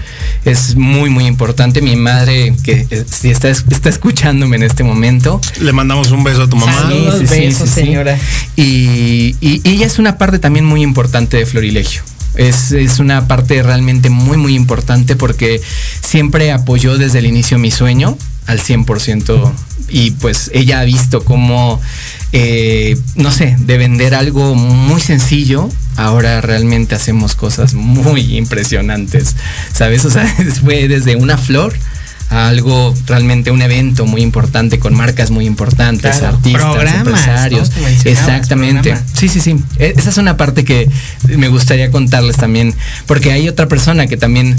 Speaker 5: es muy, muy importante. Mi madre, que si está, está escuchándome en este momento,
Speaker 3: Le mandamos un beso a tu mamá.
Speaker 4: Saludos,
Speaker 5: Sí, sí, sí,
Speaker 4: besos,
Speaker 5: sí, sí.
Speaker 4: señora.
Speaker 5: Y, y- y ella es una parte también muy importante de Florilegio. Es, es una parte realmente muy, muy importante porque siempre apoyó desde el inicio mi sueño al 100%. Y pues ella ha visto cómo, eh, no sé, de vender algo muy sencillo, ahora realmente hacemos cosas muy impresionantes. ¿Sabes? O sea, fue desde una flor a algo realmente un evento muy importante con marcas muy importantes,
Speaker 4: Claro,
Speaker 5: artistas, empresarios. Exactamente.
Speaker 4: programas.
Speaker 5: Sí, sí, sí. E- Esa es una parte que me gustaría contarles también, porque hay otra persona que también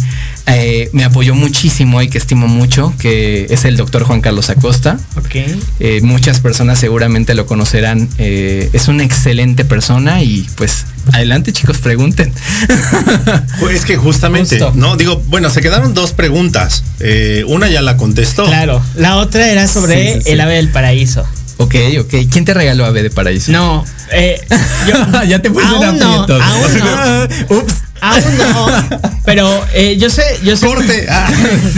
Speaker 5: eh, me apoyó muchísimo y que estimo mucho, que es el doctor Juan Carlos Acosta.
Speaker 4: Ok.
Speaker 5: Eh, muchas personas seguramente lo conocerán. Eh, es una excelente persona y pues adelante chicos, pregunten.
Speaker 3: Pues es que justamente,
Speaker 4: Justo.
Speaker 3: no, digo, bueno, se quedaron dos preguntas. Eh, una ya la contestó.
Speaker 4: Claro. La otra era sobre
Speaker 5: Sí, sí, sí.
Speaker 4: el ave del paraíso.
Speaker 5: ok, ok. ¿Quién te regaló Ave de Paraíso?
Speaker 4: No, eh, yo,
Speaker 5: ya te puse
Speaker 4: aún no, aún no.
Speaker 5: Ups.
Speaker 4: Aún no. Pero eh, yo sé, yo sé.
Speaker 3: Corte. Ah.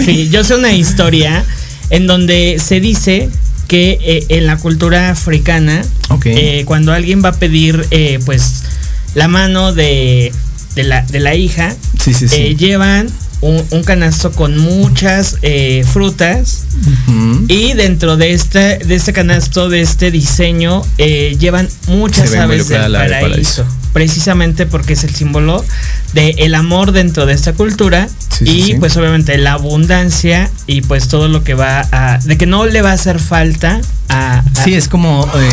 Speaker 4: Sí, yo sé una historia en donde se dice que eh, en la cultura africana,
Speaker 5: Ok.
Speaker 4: eh, cuando alguien va a pedir, eh, pues, la mano de, de la, de la hija,
Speaker 5: Sí, sí, sí.
Speaker 4: eh, llevan un, un canasto con muchas eh, frutas y dentro de este, de este canasto, de este diseño, eh, llevan muchas aves del paraíso. Precisamente porque es el símbolo del el amor dentro de esta cultura
Speaker 5: Sí,
Speaker 4: y
Speaker 5: sí.
Speaker 4: pues obviamente la abundancia y pues todo lo que va a... de que no le va a hacer falta a... a-
Speaker 5: Sí, es como eh,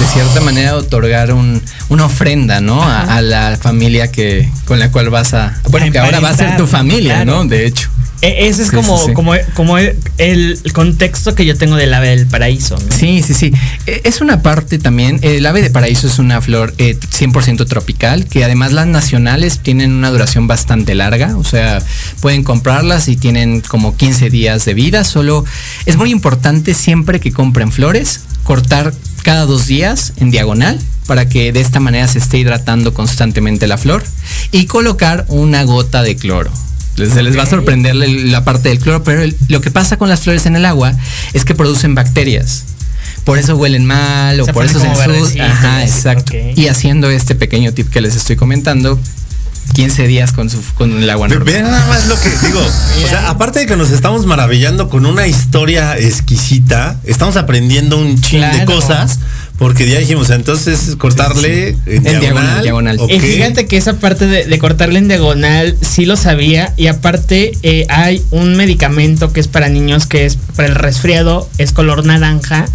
Speaker 5: de cierta manera otorgar un, una ofrenda, ¿no? A, la familia que con la cual vas a. Bueno,
Speaker 4: A
Speaker 5: que ahora va a ser tu familia,
Speaker 4: claro.
Speaker 5: ¿no? De hecho.
Speaker 4: E- ese es
Speaker 5: Sí,
Speaker 4: como,
Speaker 5: sí, sí.
Speaker 4: como, como el, el contexto que yo tengo del ave del paraíso. ¿no?
Speaker 5: Sí, sí, sí. Eh, Es una parte también. El ave de paraíso es una flor eh, 100% tropical, que además las nacionales tienen una duración bastante larga. O sea, pueden comprarlas y tienen como 15 días de vida. Solo es muy importante siempre que compren flores, cortar cada dos días en diagonal para que de esta manera se esté hidratando constantemente la flor y colocar una gota de cloro. Se les va a sorprender la- la parte del cloro, pero el- lo que pasa con las flores en el agua es que producen bacterias. Por eso huelen mal o
Speaker 4: Se
Speaker 5: por eso se ensucian. Ajá, exacto. Y haciendo este pequeño tip que les estoy comentando, 15 días con, su, con el agua normal.
Speaker 3: Vean nada más lo que digo. O sea, aparte de que nos estamos maravillando con una historia exquisita, estamos aprendiendo un chin de cosas. Porque ya dijimos, entonces cortarle en,
Speaker 5: En
Speaker 3: diagonal.
Speaker 5: diagonal, diagonal.
Speaker 3: ok.
Speaker 4: Y fíjate que esa parte de, de cortarle en diagonal sí lo sabía. Y aparte eh, hay un medicamento que es para niños que es para el resfriado, es color naranja.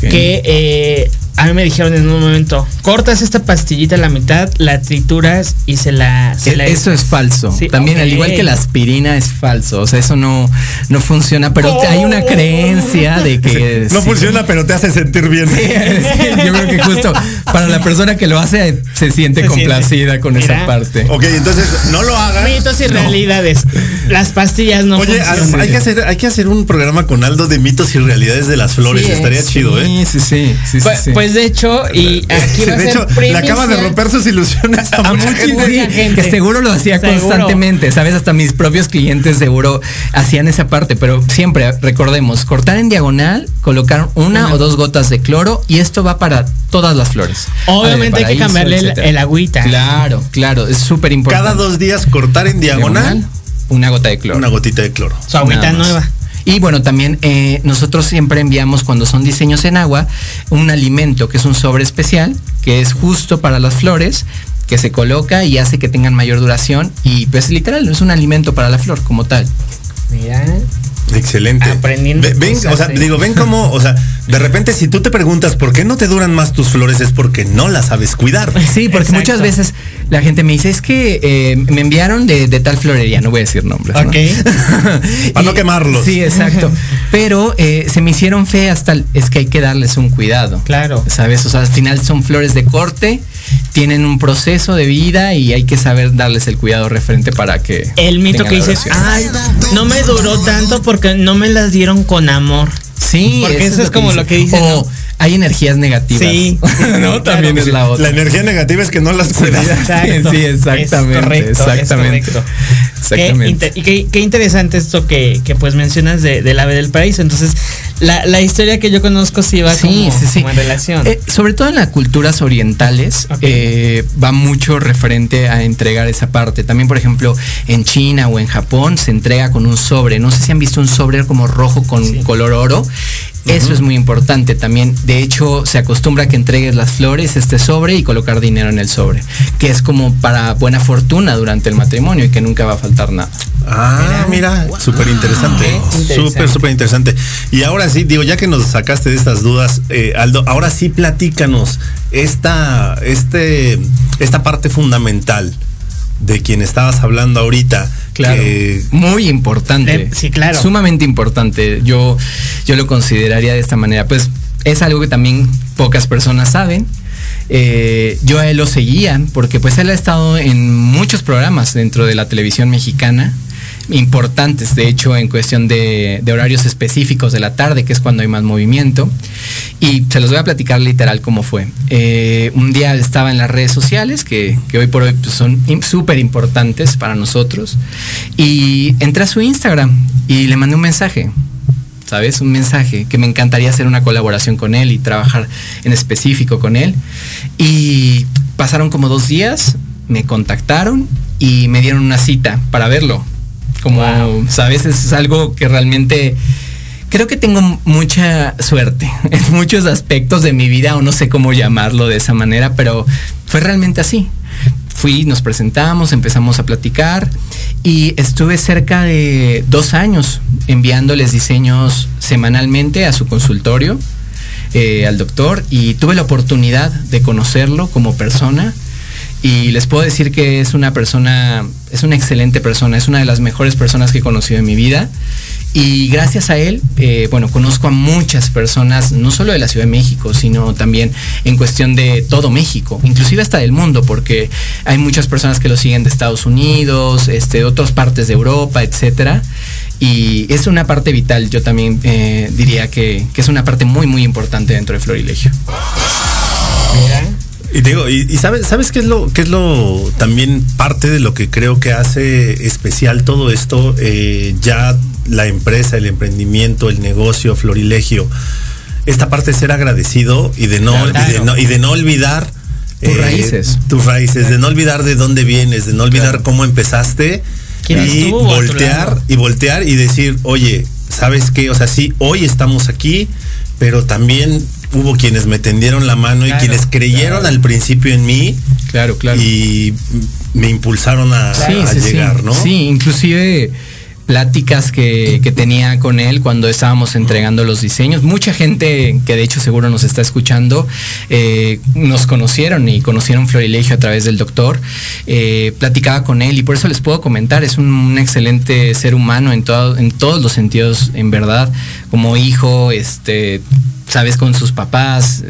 Speaker 4: Que eh, a mí me dijeron en un momento, cortas esta pastillita a la mitad, la trituras y se la... se
Speaker 5: E-
Speaker 4: la-
Speaker 5: Eso es falso.
Speaker 4: Sí,
Speaker 5: También, al igual que la aspirina es falso. O sea, eso no, no funciona. Pero hay una creencia de que.
Speaker 3: No
Speaker 5: sí.
Speaker 3: funciona, pero te hace sentir bien.
Speaker 5: Sí, Yo creo que justo para la persona que lo hace se siente
Speaker 4: Se
Speaker 5: complacida con
Speaker 4: Mira.
Speaker 5: esa parte.
Speaker 3: Ok, entonces no lo hagan.
Speaker 4: Mitos y
Speaker 3: No.
Speaker 4: realidades. Las pastillas no
Speaker 3: Oye,
Speaker 4: funcionan.
Speaker 3: hay que hacer, hay que hacer un programa con Aldo de mitos y realidades de las flores.
Speaker 5: Sí,
Speaker 3: Estaría
Speaker 5: sí,
Speaker 3: chido, ¿eh?
Speaker 5: Sí, sí, sí. sí,
Speaker 4: Pues,
Speaker 5: sí.
Speaker 4: pues de hecho, y aquí va a
Speaker 3: de
Speaker 4: ser
Speaker 3: hecho, le acabas de romper sus ilusiones a, mucha gente.
Speaker 5: sí,
Speaker 4: mucha gente.
Speaker 5: que seguro lo hacía
Speaker 4: Seguro.
Speaker 5: constantemente, ¿sabes? Hasta mis propios clientes seguro hacían esa parte, pero siempre recordemos, cortar en diagonal, colocar una,
Speaker 4: Una.
Speaker 5: o dos gotas de cloro y esto va para todas las flores.
Speaker 4: Obviamente hay que cambiarle el, el agüita.
Speaker 5: Claro, claro, es súper importante.
Speaker 3: Cada dos días cortar en diagonal,
Speaker 5: una gota de cloro.
Speaker 3: una gotita de cloro.
Speaker 4: Su agüita nueva.
Speaker 5: Y bueno, también eh, nosotros siempre enviamos cuando son diseños en agua un alimento que es un sobre especial, que es justo para las flores, que se coloca y hace que tengan mayor duración y pues literal es un alimento para la flor como tal.
Speaker 4: Mira.
Speaker 3: Excelente.
Speaker 4: Aprendiendo
Speaker 3: Ve- ven,
Speaker 4: cosas,
Speaker 3: o sea,
Speaker 4: sí.
Speaker 3: digo, ven cómo, o sea, de repente si tú te preguntas por qué no te duran más tus flores es porque no las sabes cuidar.
Speaker 5: Sí, porque
Speaker 4: Exacto.
Speaker 5: muchas veces la gente me dice, es que eh, me enviaron de, de tal florería, no voy a decir nombres. ¿no?
Speaker 4: Ok.
Speaker 3: Para no quemarlos.
Speaker 5: Sí, exacto. Pero eh, se me hicieron feas tal, es que hay que darles un cuidado.
Speaker 4: Claro.
Speaker 5: ¿Sabes? O sea, al final son flores de corte, tienen un proceso de vida y hay que saber darles el cuidado referente para que.
Speaker 4: El mito que dices, ay, no me duró tanto porque no me las dieron con amor.
Speaker 5: Sí,
Speaker 4: porque eso es como lo que dicen,
Speaker 5: O
Speaker 4: ¿no?
Speaker 5: Hay energías negativas.
Speaker 4: Sí,
Speaker 5: no,
Speaker 4: claro.
Speaker 5: también es la otra.
Speaker 3: La energía negativa es que no las cuidas.
Speaker 4: Exacto.
Speaker 5: Sí, exactamente,
Speaker 4: Es correcto, es
Speaker 5: exactamente.
Speaker 4: correcto.
Speaker 5: Exactamente.
Speaker 4: Qué, inter- y qué, qué interesante esto que, que, pues mencionas de, del ave del paraíso. Entonces, la, la historia que yo conozco sí va como, como en relación.
Speaker 5: Eh, sobre todo en las culturas orientales eh, va mucho referente a entregar esa parte. También, por ejemplo, en China o en Japón se entrega con un sobre. No sé si han visto un sobre como rojo con
Speaker 4: Sí.
Speaker 5: color oro. Eso es muy importante también. De hecho, se acostumbra a que entregues las flores, este sobre y colocar dinero en el sobre, que es como para buena fortuna durante el matrimonio y que nunca va a faltar nada.
Speaker 3: Ah, mira, súper interesante.
Speaker 4: Qué interesante.
Speaker 3: Súper, súper interesante. Y ahora sí, digo, ya que nos sacaste de estas dudas, eh, Aldo, ahora sí platícanos esta, este, esta parte fundamental de quien estabas hablando ahorita.
Speaker 5: Claro.
Speaker 3: que-
Speaker 5: muy importante.
Speaker 4: De- sí, claro.
Speaker 5: Sumamente importante. Yo, yo lo consideraría de esta manera. Pues es algo que también pocas personas saben. Eh, yo a él lo seguía porque pues él ha estado en muchos programas dentro de la televisión mexicana importantes, de hecho, en cuestión de, horarios específicos de la tarde, que es cuando hay más movimiento. Y se los voy a platicar literal cómo fue. Eh, un día estaba en las redes sociales, que, hoy por hoy pues, son súper importantes para nosotros, y entré a su Instagram y le mandé un mensaje. ¿Sabes? Un mensaje que me encantaría hacer una colaboración con él y trabajar en específico con él. Y pasaron como dos días, me contactaron y me dieron una cita para verlo. Como, ¿sabes? Es algo que realmente creo que tengo mucha suerte en muchos aspectos de mi vida, o no sé cómo llamarlo de esa manera, pero fue realmente así. Fui, nos presentamos, empezamos a platicar y estuve cerca de dos años enviándoles diseños semanalmente a su consultorio, eh, al doctor, y tuve la oportunidad de conocerlo como persona y les puedo decir que es una persona, es una excelente persona, es una de las mejores personas que he conocido en mi vida. Y gracias a él, eh, bueno, conozco a muchas personas, no solo de la Ciudad de México, sino también en cuestión de todo México, inclusive hasta del mundo, porque hay muchas personas que lo siguen de Estados Unidos, este, de otras partes de Europa, etcétera. Y es una parte vital, yo también eh, diría que, que es una parte muy, muy importante dentro de Florilegio.
Speaker 3: Y digo, y, y sabes, ¿sabes qué es lo, qué es lo también parte de lo que creo que hace especial todo esto? Eh, ya la empresa, el emprendimiento, el negocio, Florilegio, esta parte de ser agradecido y de no,
Speaker 5: Claro.
Speaker 3: y de no, y de no olvidar eh,
Speaker 5: Tus raíces.
Speaker 3: Tus raíces, de no olvidar de dónde vienes, de no olvidar
Speaker 5: Claro.
Speaker 3: cómo empezaste
Speaker 4: ¿Quién
Speaker 3: y voltear y voltear y decir, oye, ¿sabes qué? O sea, sí, hoy estamos aquí, pero también hubo quienes me tendieron la mano
Speaker 4: Claro,
Speaker 3: y quienes creyeron
Speaker 5: claro.
Speaker 3: al principio en mí
Speaker 5: Claro, claro.
Speaker 3: y me impulsaron a, a llegar, ¿no?
Speaker 5: Sí, inclusive pláticas que, tenía con él cuando estábamos entregando los diseños. Mucha gente que de hecho seguro nos está escuchando eh, nos conocieron y conocieron Florilegio a través del doctor. Eh, platicaba con él y por eso les puedo comentar, es un, un excelente ser humano en, todo, en todos los sentidos, en verdad, como hijo, este, sabes, con sus papás.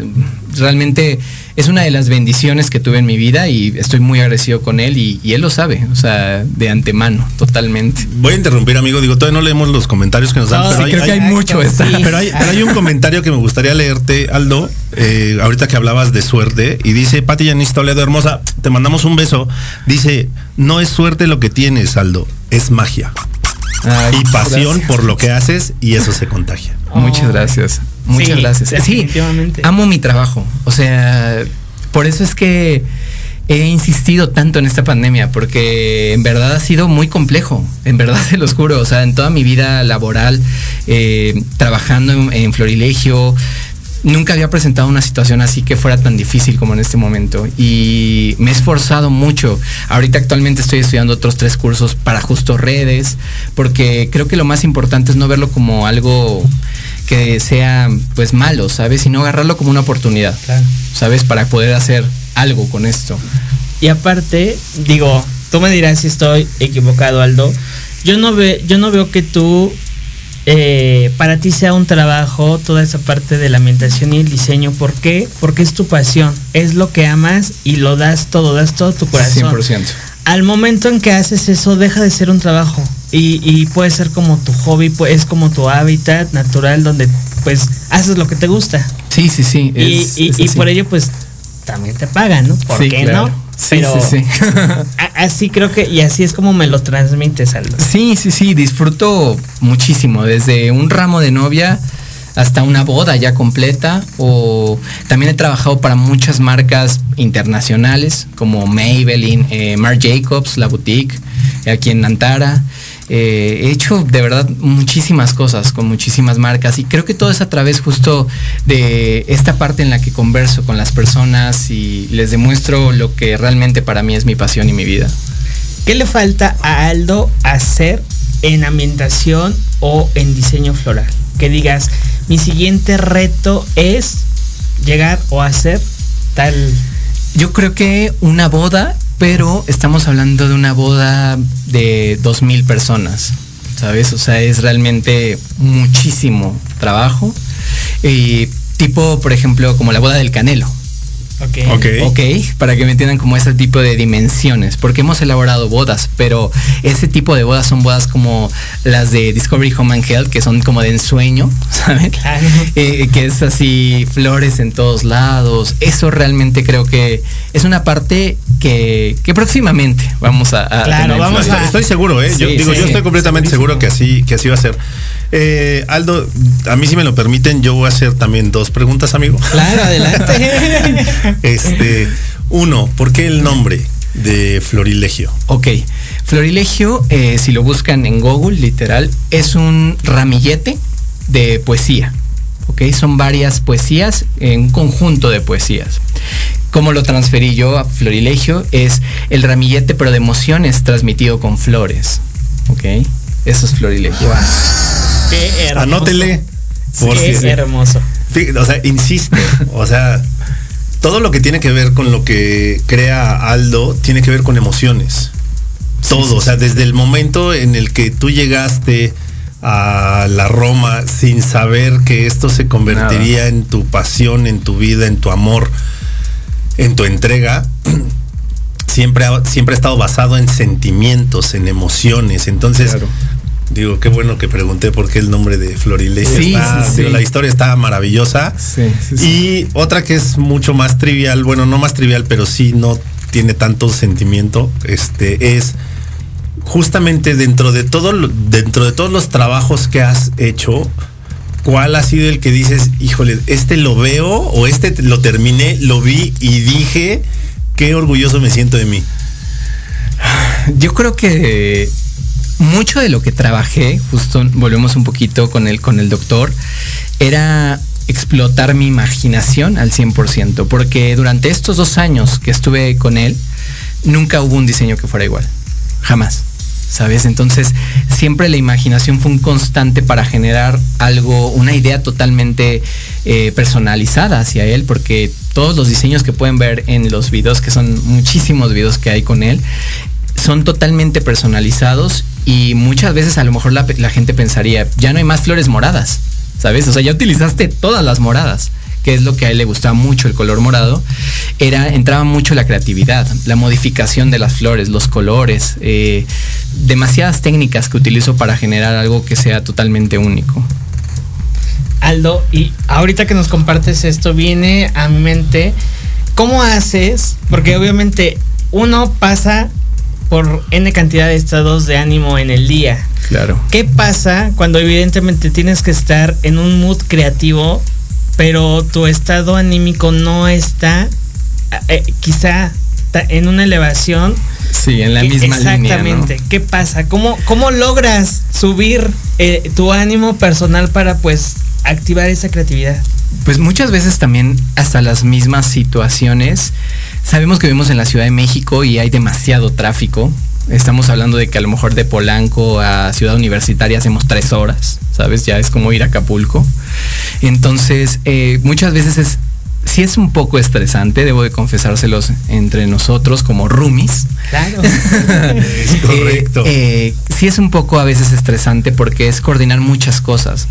Speaker 5: Realmente es una de las bendiciones que tuve en mi vida y estoy muy agradecido con él y, y él lo sabe, o sea, de antemano, totalmente.
Speaker 3: Voy a interrumpir, amigo. Digo, todavía no leemos los comentarios que nos dan,
Speaker 4: No,
Speaker 3: pero,
Speaker 4: sí,
Speaker 3: hay,
Speaker 5: creo que hay mucho.
Speaker 4: Sí.
Speaker 3: pero hay- pero hay un comentario que me gustaría leerte, Aldo. eh, ahorita que hablabas de suerte, y dice Pati Yanis Toledo, hermosa, te mandamos un beso. Dice, no es suerte lo que tienes, Aldo, es magia.
Speaker 5: Ay,
Speaker 3: y pasión
Speaker 5: gracias.
Speaker 3: por lo que haces y eso se contagia.
Speaker 5: Muchas gracias. Muchas
Speaker 4: Sí,
Speaker 5: gracias. Sí, amo mi trabajo. O sea, por eso es que he insistido tanto en esta pandemia, porque en verdad ha sido muy complejo. En verdad se los juro. O sea, en toda mi vida laboral, eh, trabajando en, en Florilegio, nunca había presentado una situación así que fuera tan difícil como en este momento. Y me he esforzado mucho. Ahorita actualmente estoy estudiando otros tres cursos para justo redes, porque creo que lo más importante es no verlo como algo que sea pues malo, ¿sabes? Sino agarrarlo como una oportunidad,
Speaker 4: Claro.
Speaker 5: ¿sabes? Para poder hacer algo con esto.
Speaker 4: Y aparte, digo, tú me dirás si estoy equivocado, Aldo. Yo no, ve, yo no veo que tú, eh, para ti sea un trabajo, toda esa parte de la ambientación y el diseño. ¿Por qué? Porque es tu pasión, es lo que amas y lo das todo, das todo tu corazón.
Speaker 5: 100%.
Speaker 4: Al momento en que haces eso, deja de ser un trabajo y, y puede ser como tu hobby, pues, es como tu hábitat natural donde pues haces lo que te gusta.
Speaker 5: Sí, sí, sí.
Speaker 4: Y,
Speaker 5: es-
Speaker 4: y-
Speaker 5: es
Speaker 4: y
Speaker 5: así.
Speaker 4: por ello pues también te pagan, ¿no? ¿Por
Speaker 5: Sí,
Speaker 4: qué
Speaker 5: claro.
Speaker 4: no?
Speaker 5: Sí,
Speaker 4: Pero
Speaker 5: sí, sí.
Speaker 4: así creo que, y así es como me lo transmites, Aldo.
Speaker 5: Sí, sí, sí, disfruto muchísimo, desde un ramo de novia hasta una boda ya completa, o también he trabajado para muchas marcas internacionales como Maybelline, eh, Marc Jacobs, la boutique, aquí en Antara. Eh, he hecho de verdad muchísimas cosas con muchísimas marcas y creo que todo es a través justo de esta parte en la que converso con las personas y les demuestro lo que realmente para mí es mi pasión y mi vida.
Speaker 4: ¿Qué le falta a Aldo hacer en ambientación o en diseño floral? Que digas, mi siguiente reto es llegar o hacer tal.
Speaker 5: Yo creo que una boda, pero estamos hablando de una boda de 2.000 personas, ¿sabes? O sea, es realmente muchísimo trabajo. Y tipo, por ejemplo, como la boda del Canelo.
Speaker 4: Ok.
Speaker 3: Ok.
Speaker 5: Ok, para que me entiendan como ese tipo de dimensiones, porque hemos elaborado bodas, pero ese tipo de bodas son bodas como las de Discovery Home and Health, que son como de ensueño, ¿sabes?
Speaker 4: Claro.
Speaker 5: Eh, que es así, flores en todos lados. Eso realmente creo que es una parte que, que próximamente vamos a, a
Speaker 4: Claro,
Speaker 5: tener.
Speaker 4: vamos
Speaker 3: Estoy,
Speaker 4: a-
Speaker 3: estoy seguro, ¿eh? yo
Speaker 5: Sí,
Speaker 3: digo,
Speaker 5: sí,
Speaker 3: yo estoy completamente seguro que así, que así va a ser. Eh, Aldo, a mí si me lo permiten, yo voy a hacer también dos preguntas, amigo.
Speaker 4: Claro, adelante.
Speaker 3: este, uno, ¿por qué el nombre de Florilegio?
Speaker 5: Ok, Florilegio, eh, si lo buscan en Google, literal, es un ramillete de poesía. Ok, son varias poesías, en un conjunto de poesías. ¿Cómo lo transferí yo a Florilegio? Es el ramillete, pero de emociones transmitido con flores. Ok, eso es Florilegio.
Speaker 4: Qué hermoso.
Speaker 3: Anótele. Por
Speaker 4: Qué
Speaker 3: si-
Speaker 4: hermoso.
Speaker 3: O sea, insisto, o sea, todo lo que tiene que ver con lo que crea Aldo tiene que ver con emociones. Todo,
Speaker 5: sí,
Speaker 3: o sea, desde el momento en el que tú llegaste a la Roma sin saber que esto se convertiría en tu pasión, en tu vida, en tu amor, en tu entrega, siempre ha, siempre ha estado basado en sentimientos, en emociones. Entonces,
Speaker 5: Claro.
Speaker 3: Digo, qué bueno que pregunté por qué el nombre de Florilegio.
Speaker 5: Sí,
Speaker 3: está-
Speaker 5: sí,
Speaker 3: digo,
Speaker 5: sí.
Speaker 3: la historia está maravillosa.
Speaker 5: Sí, sí, sí.
Speaker 3: Y otra que es mucho más trivial, bueno, no más trivial, pero sí no tiene tanto sentimiento, este, es justamente dentro de todo, lo- dentro de todos los trabajos que has hecho, ¿cuál ha sido el que dices, híjole, este lo veo o este te- lo terminé, lo vi y dije, qué orgulloso me siento de mí?
Speaker 5: Yo creo que mucho de lo que trabajé, justo volvemos un poquito con el, con el doctor, era explotar mi imaginación al 100%, porque durante estos dos años que estuve con él, nunca hubo un diseño que fuera igual, jamás. ¿Sabes? Entonces, siempre la imaginación fue un constante para generar algo, una idea totalmente eh, personalizada hacia él, porque todos los diseños que pueden ver en los videos, que son muchísimos videos que hay con él, son totalmente personalizados y muchas veces a lo mejor la, gente pensaría, ya no hay más flores moradas, ¿sabes? O sea, ya utilizaste todas las moradas que es lo que a él le gustaba mucho, el color morado, era, entraba mucho la creatividad, la modificación de las flores, los colores, eh, demasiadas técnicas que utilizo para generar algo que sea totalmente único.
Speaker 4: Aldo, y ahorita que nos compartes esto, viene a mi mente, ¿cómo haces? Porque obviamente uno pasa por N cantidad de estados de ánimo en el día.
Speaker 5: Claro.
Speaker 4: ¿Qué pasa cuando evidentemente tienes que estar en un mood creativo pero tu estado anímico no está eh, quizá en una elevación.
Speaker 5: Sí, en la misma
Speaker 4: línea. Exactamente. ¿Qué pasa? ¿Cómo, cómo logras subir eh, tu ánimo personal para pues activar esa creatividad?
Speaker 5: Pues muchas veces también hasta las mismas situaciones. Sabemos que vivimos en la Ciudad de México y hay demasiado tráfico. Estamos hablando de que a lo mejor de Polanco a Ciudad Universitaria hacemos tres horas, ¿sabes? Ya es como ir a Acapulco. Entonces, eh, muchas veces es, sí es un poco estresante, debo de confesárselos entre nosotros como roomies.
Speaker 4: Claro.
Speaker 3: Correcto.
Speaker 5: Eh, eh, sí es un poco a veces estresante porque es coordinar muchas cosas.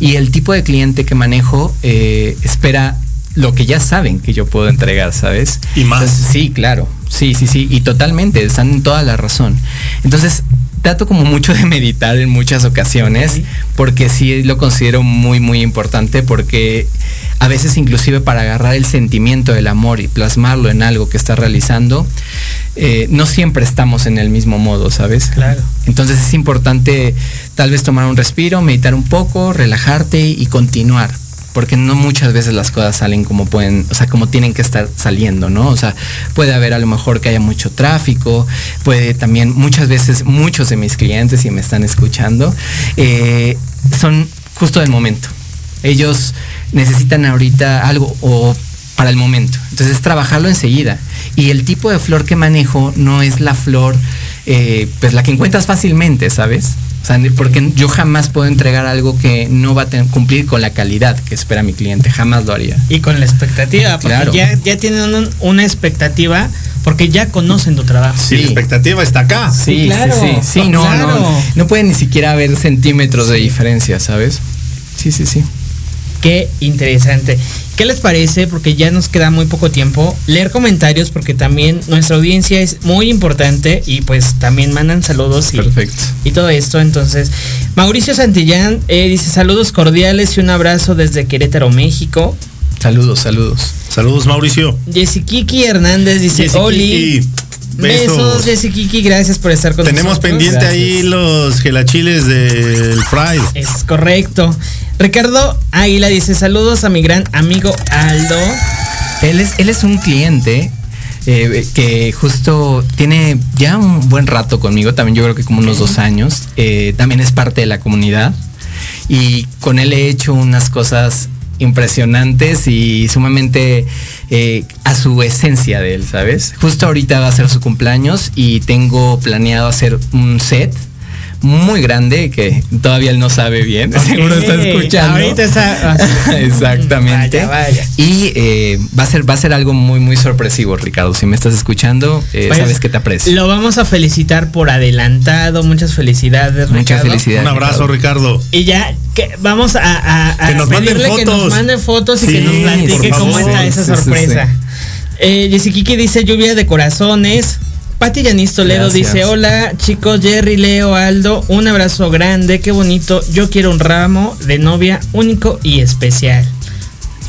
Speaker 5: Y el tipo de cliente que manejo espera lo que ya saben que yo puedo entregar, ¿sabes?
Speaker 3: Y más.
Speaker 5: sí, claro. Sí, sí, sí. Y totalmente, están en toda la razón. Entonces, trato como mucho de meditar en muchas ocasiones, porque sí lo considero muy, muy importante, porque a veces inclusive para agarrar el sentimiento del amor y plasmarlo en algo que estás realizando, eh, no siempre estamos en el mismo modo, ¿sabes?
Speaker 4: Claro.
Speaker 5: Entonces es importante tal vez tomar un respiro, meditar un poco, relajarte y continuar porque no muchas veces las cosas salen como pueden, o sea, como tienen que estar saliendo, ¿no? O sea, puede haber a lo mejor que haya mucho tráfico, puede también muchas veces muchos de mis clientes, si me están escuchando, eh, son justo del momento. Ellos necesitan ahorita algo o para el momento. Entonces, trabajarlo enseguida. Y el tipo de flor que manejo no es la flor, eh, pues la que encuentras fácilmente, ¿sabes? O sea, porque yo jamás puedo entregar algo que no va a cumplir con la calidad que espera mi cliente. Jamás lo haría.
Speaker 4: Y con la expectativa, porque
Speaker 5: Claro.
Speaker 4: ya, ya tienen una expectativa, porque ya conocen tu trabajo.
Speaker 3: Si la expectativa está acá.
Speaker 5: Sí,
Speaker 4: claro.
Speaker 5: sí, sí. Sí, no,
Speaker 4: Claro.
Speaker 5: no. No puede ni siquiera haber centímetros de diferencia, ¿sabes? Sí, sí, sí.
Speaker 4: Qué interesante. ¿Qué les parece? Porque ya nos queda muy poco tiempo. Leer comentarios porque también nuestra audiencia es muy importante y pues también mandan saludos y,
Speaker 5: Perfecto.
Speaker 4: y todo esto. Entonces, Mauricio Santillán eh, dice saludos cordiales y un abrazo desde Querétaro, México.
Speaker 5: Saludos, saludos.
Speaker 3: Saludos, Mauricio.
Speaker 4: Jessiquiki Hernández dice
Speaker 3: Jessy
Speaker 4: Oli.
Speaker 3: Kiki,
Speaker 4: Besos,
Speaker 3: Besos.
Speaker 4: Jessiquiki, gracias por estar con
Speaker 3: Tenemos
Speaker 4: nosotros.
Speaker 3: pendiente
Speaker 5: Gracias.
Speaker 3: ahí los gelachiles del Pride.
Speaker 4: Es correcto. Ricardo Águila dice saludos a mi gran amigo Aldo.
Speaker 5: Él es, él es un cliente eh, que justo tiene ya un buen rato conmigo, también yo creo que como unos dos años. Eh, también es parte de la comunidad. Y con él he hecho unas cosas impresionantes y sumamente eh, a su esencia de él, ¿sabes? Justo ahorita va a ser su cumpleaños y tengo planeado hacer un set muy grande que todavía él no sabe bien. Seguro está escuchando.
Speaker 4: Ahorita está.
Speaker 5: Exactamente.
Speaker 4: Vaya, vaya.
Speaker 5: Y eh, va a ser va a ser algo muy muy sorpresivo, Ricardo. Si me estás escuchando, eh,
Speaker 4: Pues,
Speaker 5: sabes que te aprecio.
Speaker 4: Lo vamos a felicitar por adelantado. Muchas felicidades,
Speaker 5: Muchas
Speaker 4: Ricardo.
Speaker 5: felicidades.
Speaker 3: Un abrazo, Ricardo.
Speaker 4: Y ya que vamos a, a- a
Speaker 3: Que nos manden
Speaker 4: pedirle que nos
Speaker 3: fotos.
Speaker 4: mande fotos y que nos platique cómo está esa
Speaker 5: Sí, sí,
Speaker 4: sorpresa.
Speaker 5: sí.
Speaker 4: Eh, dice lluvia de corazones. Pati Yanis Toledo
Speaker 5: Gracias.
Speaker 4: dice, hola chicos, Jerry, Leo, Aldo, un abrazo grande, qué bonito. Yo quiero un ramo de novia único y especial.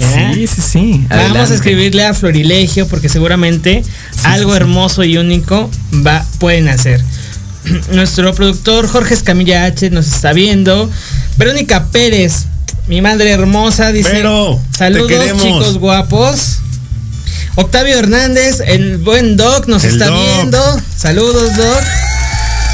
Speaker 4: ¿Ya?
Speaker 5: Sí, sí, sí.
Speaker 4: Vamos a escribirle a Florilegio porque seguramente algo
Speaker 5: sí, sí.
Speaker 4: hermoso y único va, pueden hacer. Nuestro productor Jorge Escamilla H nos está viendo. Verónica Pérez, mi madre hermosa, dice
Speaker 3: Pero,
Speaker 4: saludos
Speaker 3: queremos".
Speaker 4: chicos guapos. Octavio Hernández, el buen Doc, nos
Speaker 3: El
Speaker 4: está
Speaker 3: Doc.
Speaker 4: viendo. Saludos, Doc.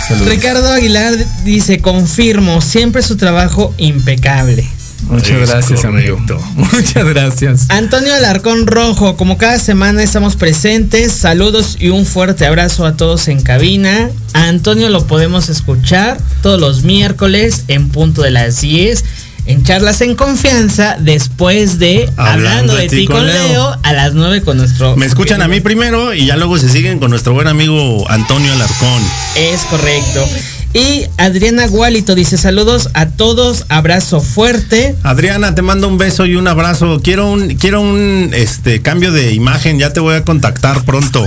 Speaker 5: Saludos.
Speaker 4: Ricardo Aguilar dice, confirmo, siempre su trabajo impecable.
Speaker 5: Muchas
Speaker 3: Es
Speaker 5: gracias, amigo. Muchas gracias.
Speaker 4: Antonio Alarcón Rojo, como cada semana estamos presentes, saludos y un fuerte abrazo a todos en cabina. A Antonio lo podemos escuchar todos los miércoles en punto de las 10 en charlas en confianza después de Hablando, de, ti con Leo. a las 9 con nuestro...
Speaker 3: Me escuchan a mí primero y ya luego se siguen con nuestro buen amigo Antonio Alarcón.
Speaker 4: Es correcto. Y Adriana Gualito dice saludos a todos, abrazo fuerte.
Speaker 3: Adriana, te mando un beso y un abrazo. Quiero un, quiero un este cambio de imagen, ya te voy a contactar pronto.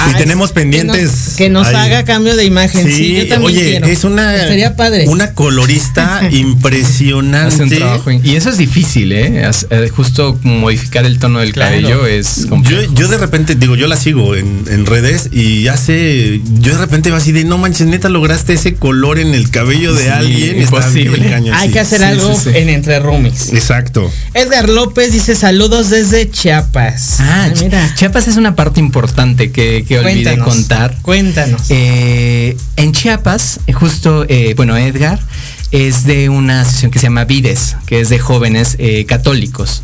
Speaker 4: Ah,
Speaker 3: y tenemos pendientes.
Speaker 4: Que nos, que nos
Speaker 3: ahí.
Speaker 4: haga cambio de imagen. Sí,
Speaker 3: Sí,
Speaker 4: yo también
Speaker 3: oye,
Speaker 4: quiero.
Speaker 3: es una
Speaker 4: Sería padre.
Speaker 3: una colorista impresionante.
Speaker 5: Un trabajo y eso es difícil, ¿eh? Eh, Justo modificar el tono del
Speaker 4: Claro.
Speaker 5: cabello es
Speaker 3: Yo,
Speaker 5: complejo.
Speaker 3: yo de repente, digo, yo la sigo en, en redes y hace, yo de repente va así de, no manches, neta, lograste ese color en el cabello de
Speaker 5: Sí,
Speaker 3: alguien. Está
Speaker 5: imposible.
Speaker 4: Hay
Speaker 3: sí.
Speaker 4: que hacer
Speaker 5: Sí,
Speaker 4: algo
Speaker 5: sí, sí.
Speaker 4: en Entre Roomies.
Speaker 3: Exacto.
Speaker 4: Edgar López dice saludos desde Chiapas.
Speaker 5: Ah,
Speaker 4: Ah, mira.
Speaker 5: Chiapas es una parte importante que, que olvidé
Speaker 4: Cuéntanos,
Speaker 5: contar.
Speaker 4: Cuéntanos.
Speaker 5: Eh, en Chiapas, eh, justo, eh, bueno, Edgar es de una asociación que se llama Vides, que es de jóvenes eh, católicos.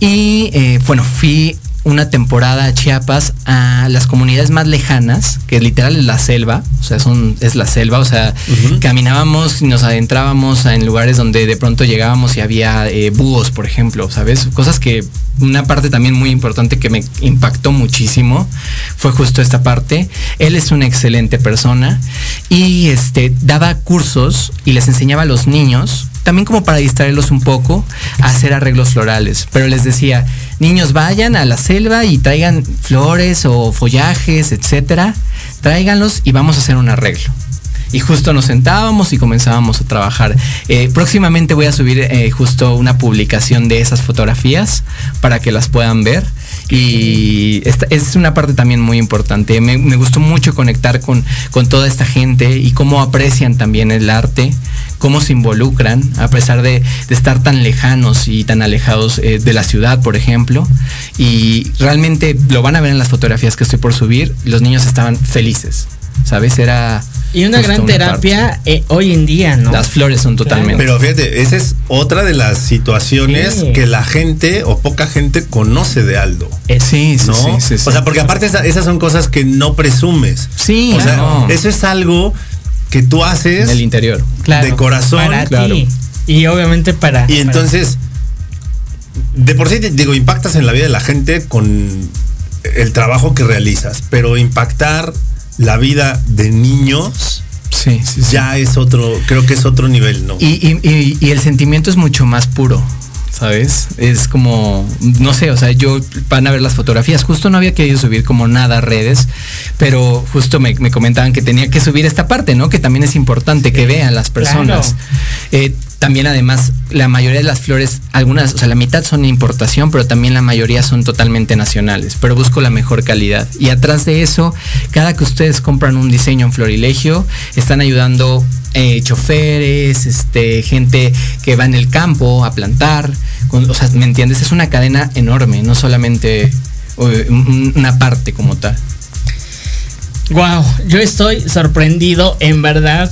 Speaker 5: Y eh, bueno, fui una temporada a Chiapas a las comunidades más lejanas, que literal es la selva, o sea, son, es la selva, o sea, caminábamos y nos adentrábamos en lugares donde de pronto llegábamos y había eh, búhos, por ejemplo, ¿sabes? Cosas que una parte también muy importante que me impactó muchísimo fue justo esta parte. Él es una excelente persona y este daba cursos y les enseñaba a los niños también como para distraerlos un poco, a hacer arreglos florales. Pero les decía, niños vayan a la selva y traigan flores o follajes, etcétera, tráiganlos y vamos a hacer un arreglo. Y justo nos sentábamos y comenzábamos a trabajar. Eh, próximamente voy a subir eh, justo una publicación de esas fotografías para que las puedan ver. Y es una parte también muy importante. Me, gustó mucho conectar con, con toda esta gente y cómo aprecian también el arte, cómo se involucran, a pesar de, de estar tan lejanos y tan alejados eh, de la ciudad, por ejemplo. Y realmente lo van a ver en las fotografías que estoy por subir. Los niños estaban felices. ¿Sabes? Era.
Speaker 4: y una gran terapia eh, hoy en día, ¿no?
Speaker 5: Las flores son totalmente.
Speaker 3: Pero fíjate, esa es otra de las situaciones
Speaker 4: Sí.
Speaker 3: que la gente o poca gente conoce de Aldo.
Speaker 5: Sí, sí,
Speaker 3: ¿No?
Speaker 5: sí, sí, sí.
Speaker 3: O sea, porque aparte esa- esas son cosas que no presumes.
Speaker 5: Sí,
Speaker 3: o sea, eso es algo que tú haces
Speaker 5: en el interior.
Speaker 4: Claro,
Speaker 3: de corazón.
Speaker 4: Para
Speaker 5: claro.
Speaker 4: ti. Y obviamente para.
Speaker 3: Y entonces, de por sí, te digo, impactas en la vida de la gente con el trabajo que realizas, pero impactar la vida de niños
Speaker 5: Sí, sí, sí.
Speaker 3: ya es otro, creo que es otro nivel, ¿no?
Speaker 5: Y, y- y- y el sentimiento es mucho más puro, ¿sabes? Es como, no sé, o sea, yo van a ver las fotografías. Justo no había querido subir como nada a redes, pero justo me, me comentaban que tenía que subir esta parte, ¿no? Que también es importante que vean las personas. Eh, también además, la mayoría de las flores, algunas, o sea, la mitad son de importación, pero también la mayoría son totalmente nacionales, pero busco la mejor calidad. Y atrás de eso, cada que ustedes compran un diseño en Florilegio, están ayudando eh, choferes, este, gente que va en el campo a plantar, con- o sea, ¿me entiendes? Es una cadena enorme, no solamente un- una parte como tal.
Speaker 4: Wow, yo estoy sorprendido, en verdad.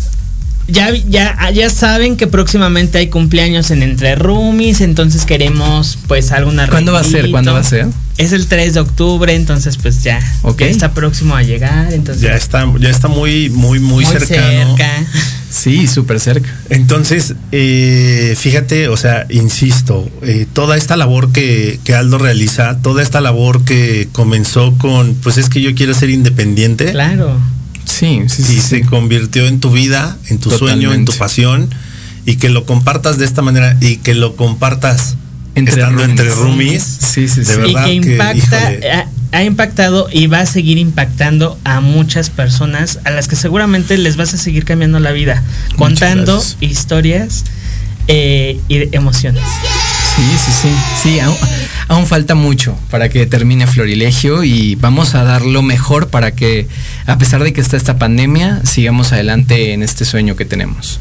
Speaker 4: Ya, ya, ya saben que próximamente hay cumpleaños en Entre Roomies, entonces queremos pues alguna
Speaker 5: ¿Cuándo va a ser? ¿Cuándo va a ser?
Speaker 4: Es el 3 de octubre, entonces pues ya,
Speaker 5: Ok.
Speaker 4: ya está próximo a llegar, entonces
Speaker 3: ya está, ya está muy, muy, muy, cercano.
Speaker 4: cerca.
Speaker 5: Sí, súper cerca.
Speaker 3: Entonces, eh, fíjate, o sea, insisto, eh, toda esta labor que, que Aldo realiza, toda esta labor que comenzó con, pues es que yo quiero ser independiente
Speaker 4: Claro.
Speaker 5: Sí, sí,
Speaker 3: y
Speaker 5: sí.
Speaker 3: se
Speaker 5: sí.
Speaker 3: convirtió en tu vida, en tu sueño, en tu pasión y que lo compartas de esta manera y que lo compartas
Speaker 5: Entre
Speaker 3: estando
Speaker 5: roomies.
Speaker 3: entre roomies.
Speaker 5: Sí, sí,
Speaker 3: de
Speaker 5: sí.
Speaker 4: y
Speaker 3: verdad
Speaker 4: que
Speaker 3: que,
Speaker 4: impacta, ha, ha impactado y va a seguir impactando a muchas personas a las que seguramente les vas a seguir cambiando la vida, contando
Speaker 5: gracias.
Speaker 4: historias eh, y de emociones.
Speaker 5: Sí, sí, sí. Sí, aún, aún falta mucho para que termine Florilegio y vamos a dar lo mejor para que, a pesar de que está esta pandemia, sigamos adelante en este sueño que tenemos.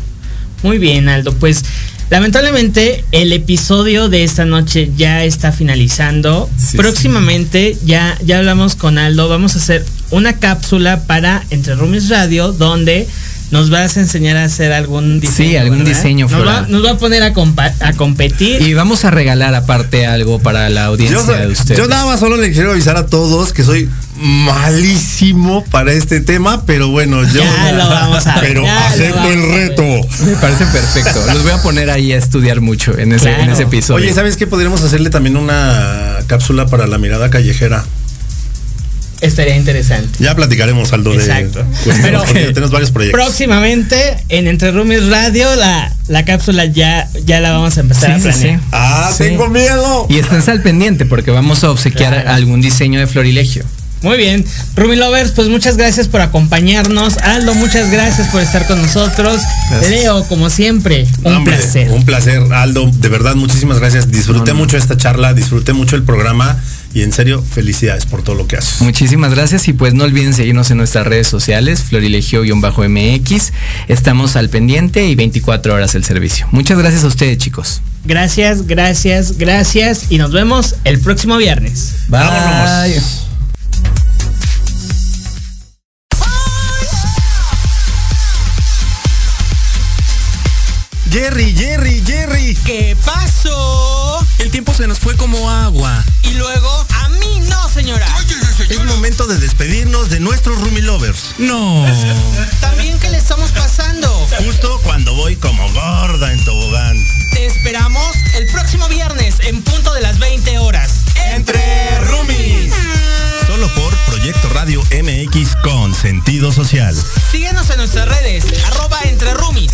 Speaker 4: Muy bien, Aldo. Pues lamentablemente el episodio de esta noche ya está finalizando.
Speaker 5: Sí,
Speaker 4: Próximamente ya, ya hablamos con Aldo. Vamos a hacer una cápsula para Entre Roomies Radio donde nos vas a enseñar a hacer algún diseño.
Speaker 5: Sí, algún
Speaker 4: ¿verdad?
Speaker 5: diseño
Speaker 4: nos va,
Speaker 5: floral.
Speaker 4: nos va a poner a, compa- a competir.
Speaker 5: Y vamos a regalar aparte algo para la audiencia
Speaker 3: Yo,
Speaker 5: de ustedes.
Speaker 3: yo nada más solo le quiero avisar a todos que soy malísimo para este tema, pero bueno, yo.
Speaker 4: Ya lo vamos a ver,
Speaker 3: Pero
Speaker 4: ya lo
Speaker 3: acepto
Speaker 4: vamos
Speaker 3: el reto.
Speaker 5: Me parece perfecto. Los voy a poner ahí a estudiar mucho en ese,
Speaker 4: Claro.
Speaker 5: en ese episodio.
Speaker 3: Oye, ¿sabes qué? Podríamos hacerle también una cápsula para la mirada callejera.
Speaker 4: Estaría interesante.
Speaker 3: Ya platicaremos, Aldo, de.
Speaker 4: Exacto.
Speaker 3: pues,
Speaker 4: Pero-
Speaker 3: porque tenemos varios proyectos.
Speaker 4: Próximamente en Entre Roomies Radio la, la cápsula ya, ya la vamos a empezar a
Speaker 5: Sí,
Speaker 4: planear.
Speaker 5: sí.
Speaker 3: Ah,
Speaker 5: Sí.
Speaker 3: tengo miedo.
Speaker 5: Y esténse al pendiente porque vamos a obsequiar
Speaker 4: Claro.
Speaker 5: algún diseño de Florilegio.
Speaker 4: Muy bien, Rumi Lovers, pues muchas gracias por acompañarnos. Aldo, muchas gracias por estar con nosotros.
Speaker 3: Gracias.
Speaker 4: Leo, como siempre, un
Speaker 3: Hombre,
Speaker 4: placer.
Speaker 3: Un placer, Aldo. De verdad, muchísimas gracias. Disfruté
Speaker 5: No, no.
Speaker 3: mucho esta charla, disfruté mucho el programa y en serio, felicidades por todo lo que haces.
Speaker 5: Muchísimas gracias y pues no olviden seguirnos en nuestras redes sociales, florilegio-mx. Estamos al pendiente y 24 horas el servicio. Muchas gracias a ustedes, chicos.
Speaker 4: Gracias, gracias, gracias y nos vemos el próximo viernes.
Speaker 5: Bye.
Speaker 3: Vámonos. Jerry, Jerry, Jerry.
Speaker 1: ¿Qué pasó?
Speaker 9: El tiempo se nos fue como agua.
Speaker 1: Y luego, a mí no, señora.
Speaker 3: Es momento de despedirnos de nuestros Roomie Lovers.
Speaker 9: No.
Speaker 1: También, ¿qué le estamos pasando?
Speaker 3: Justo cuando voy como gorda en tobogán.
Speaker 1: Te esperamos el próximo viernes en punto de las 20 horas.
Speaker 3: Entre Roomies. Solo por Proyecto Radio MX con sentido social.
Speaker 1: Síguenos en nuestras redes, arroba entre roomies.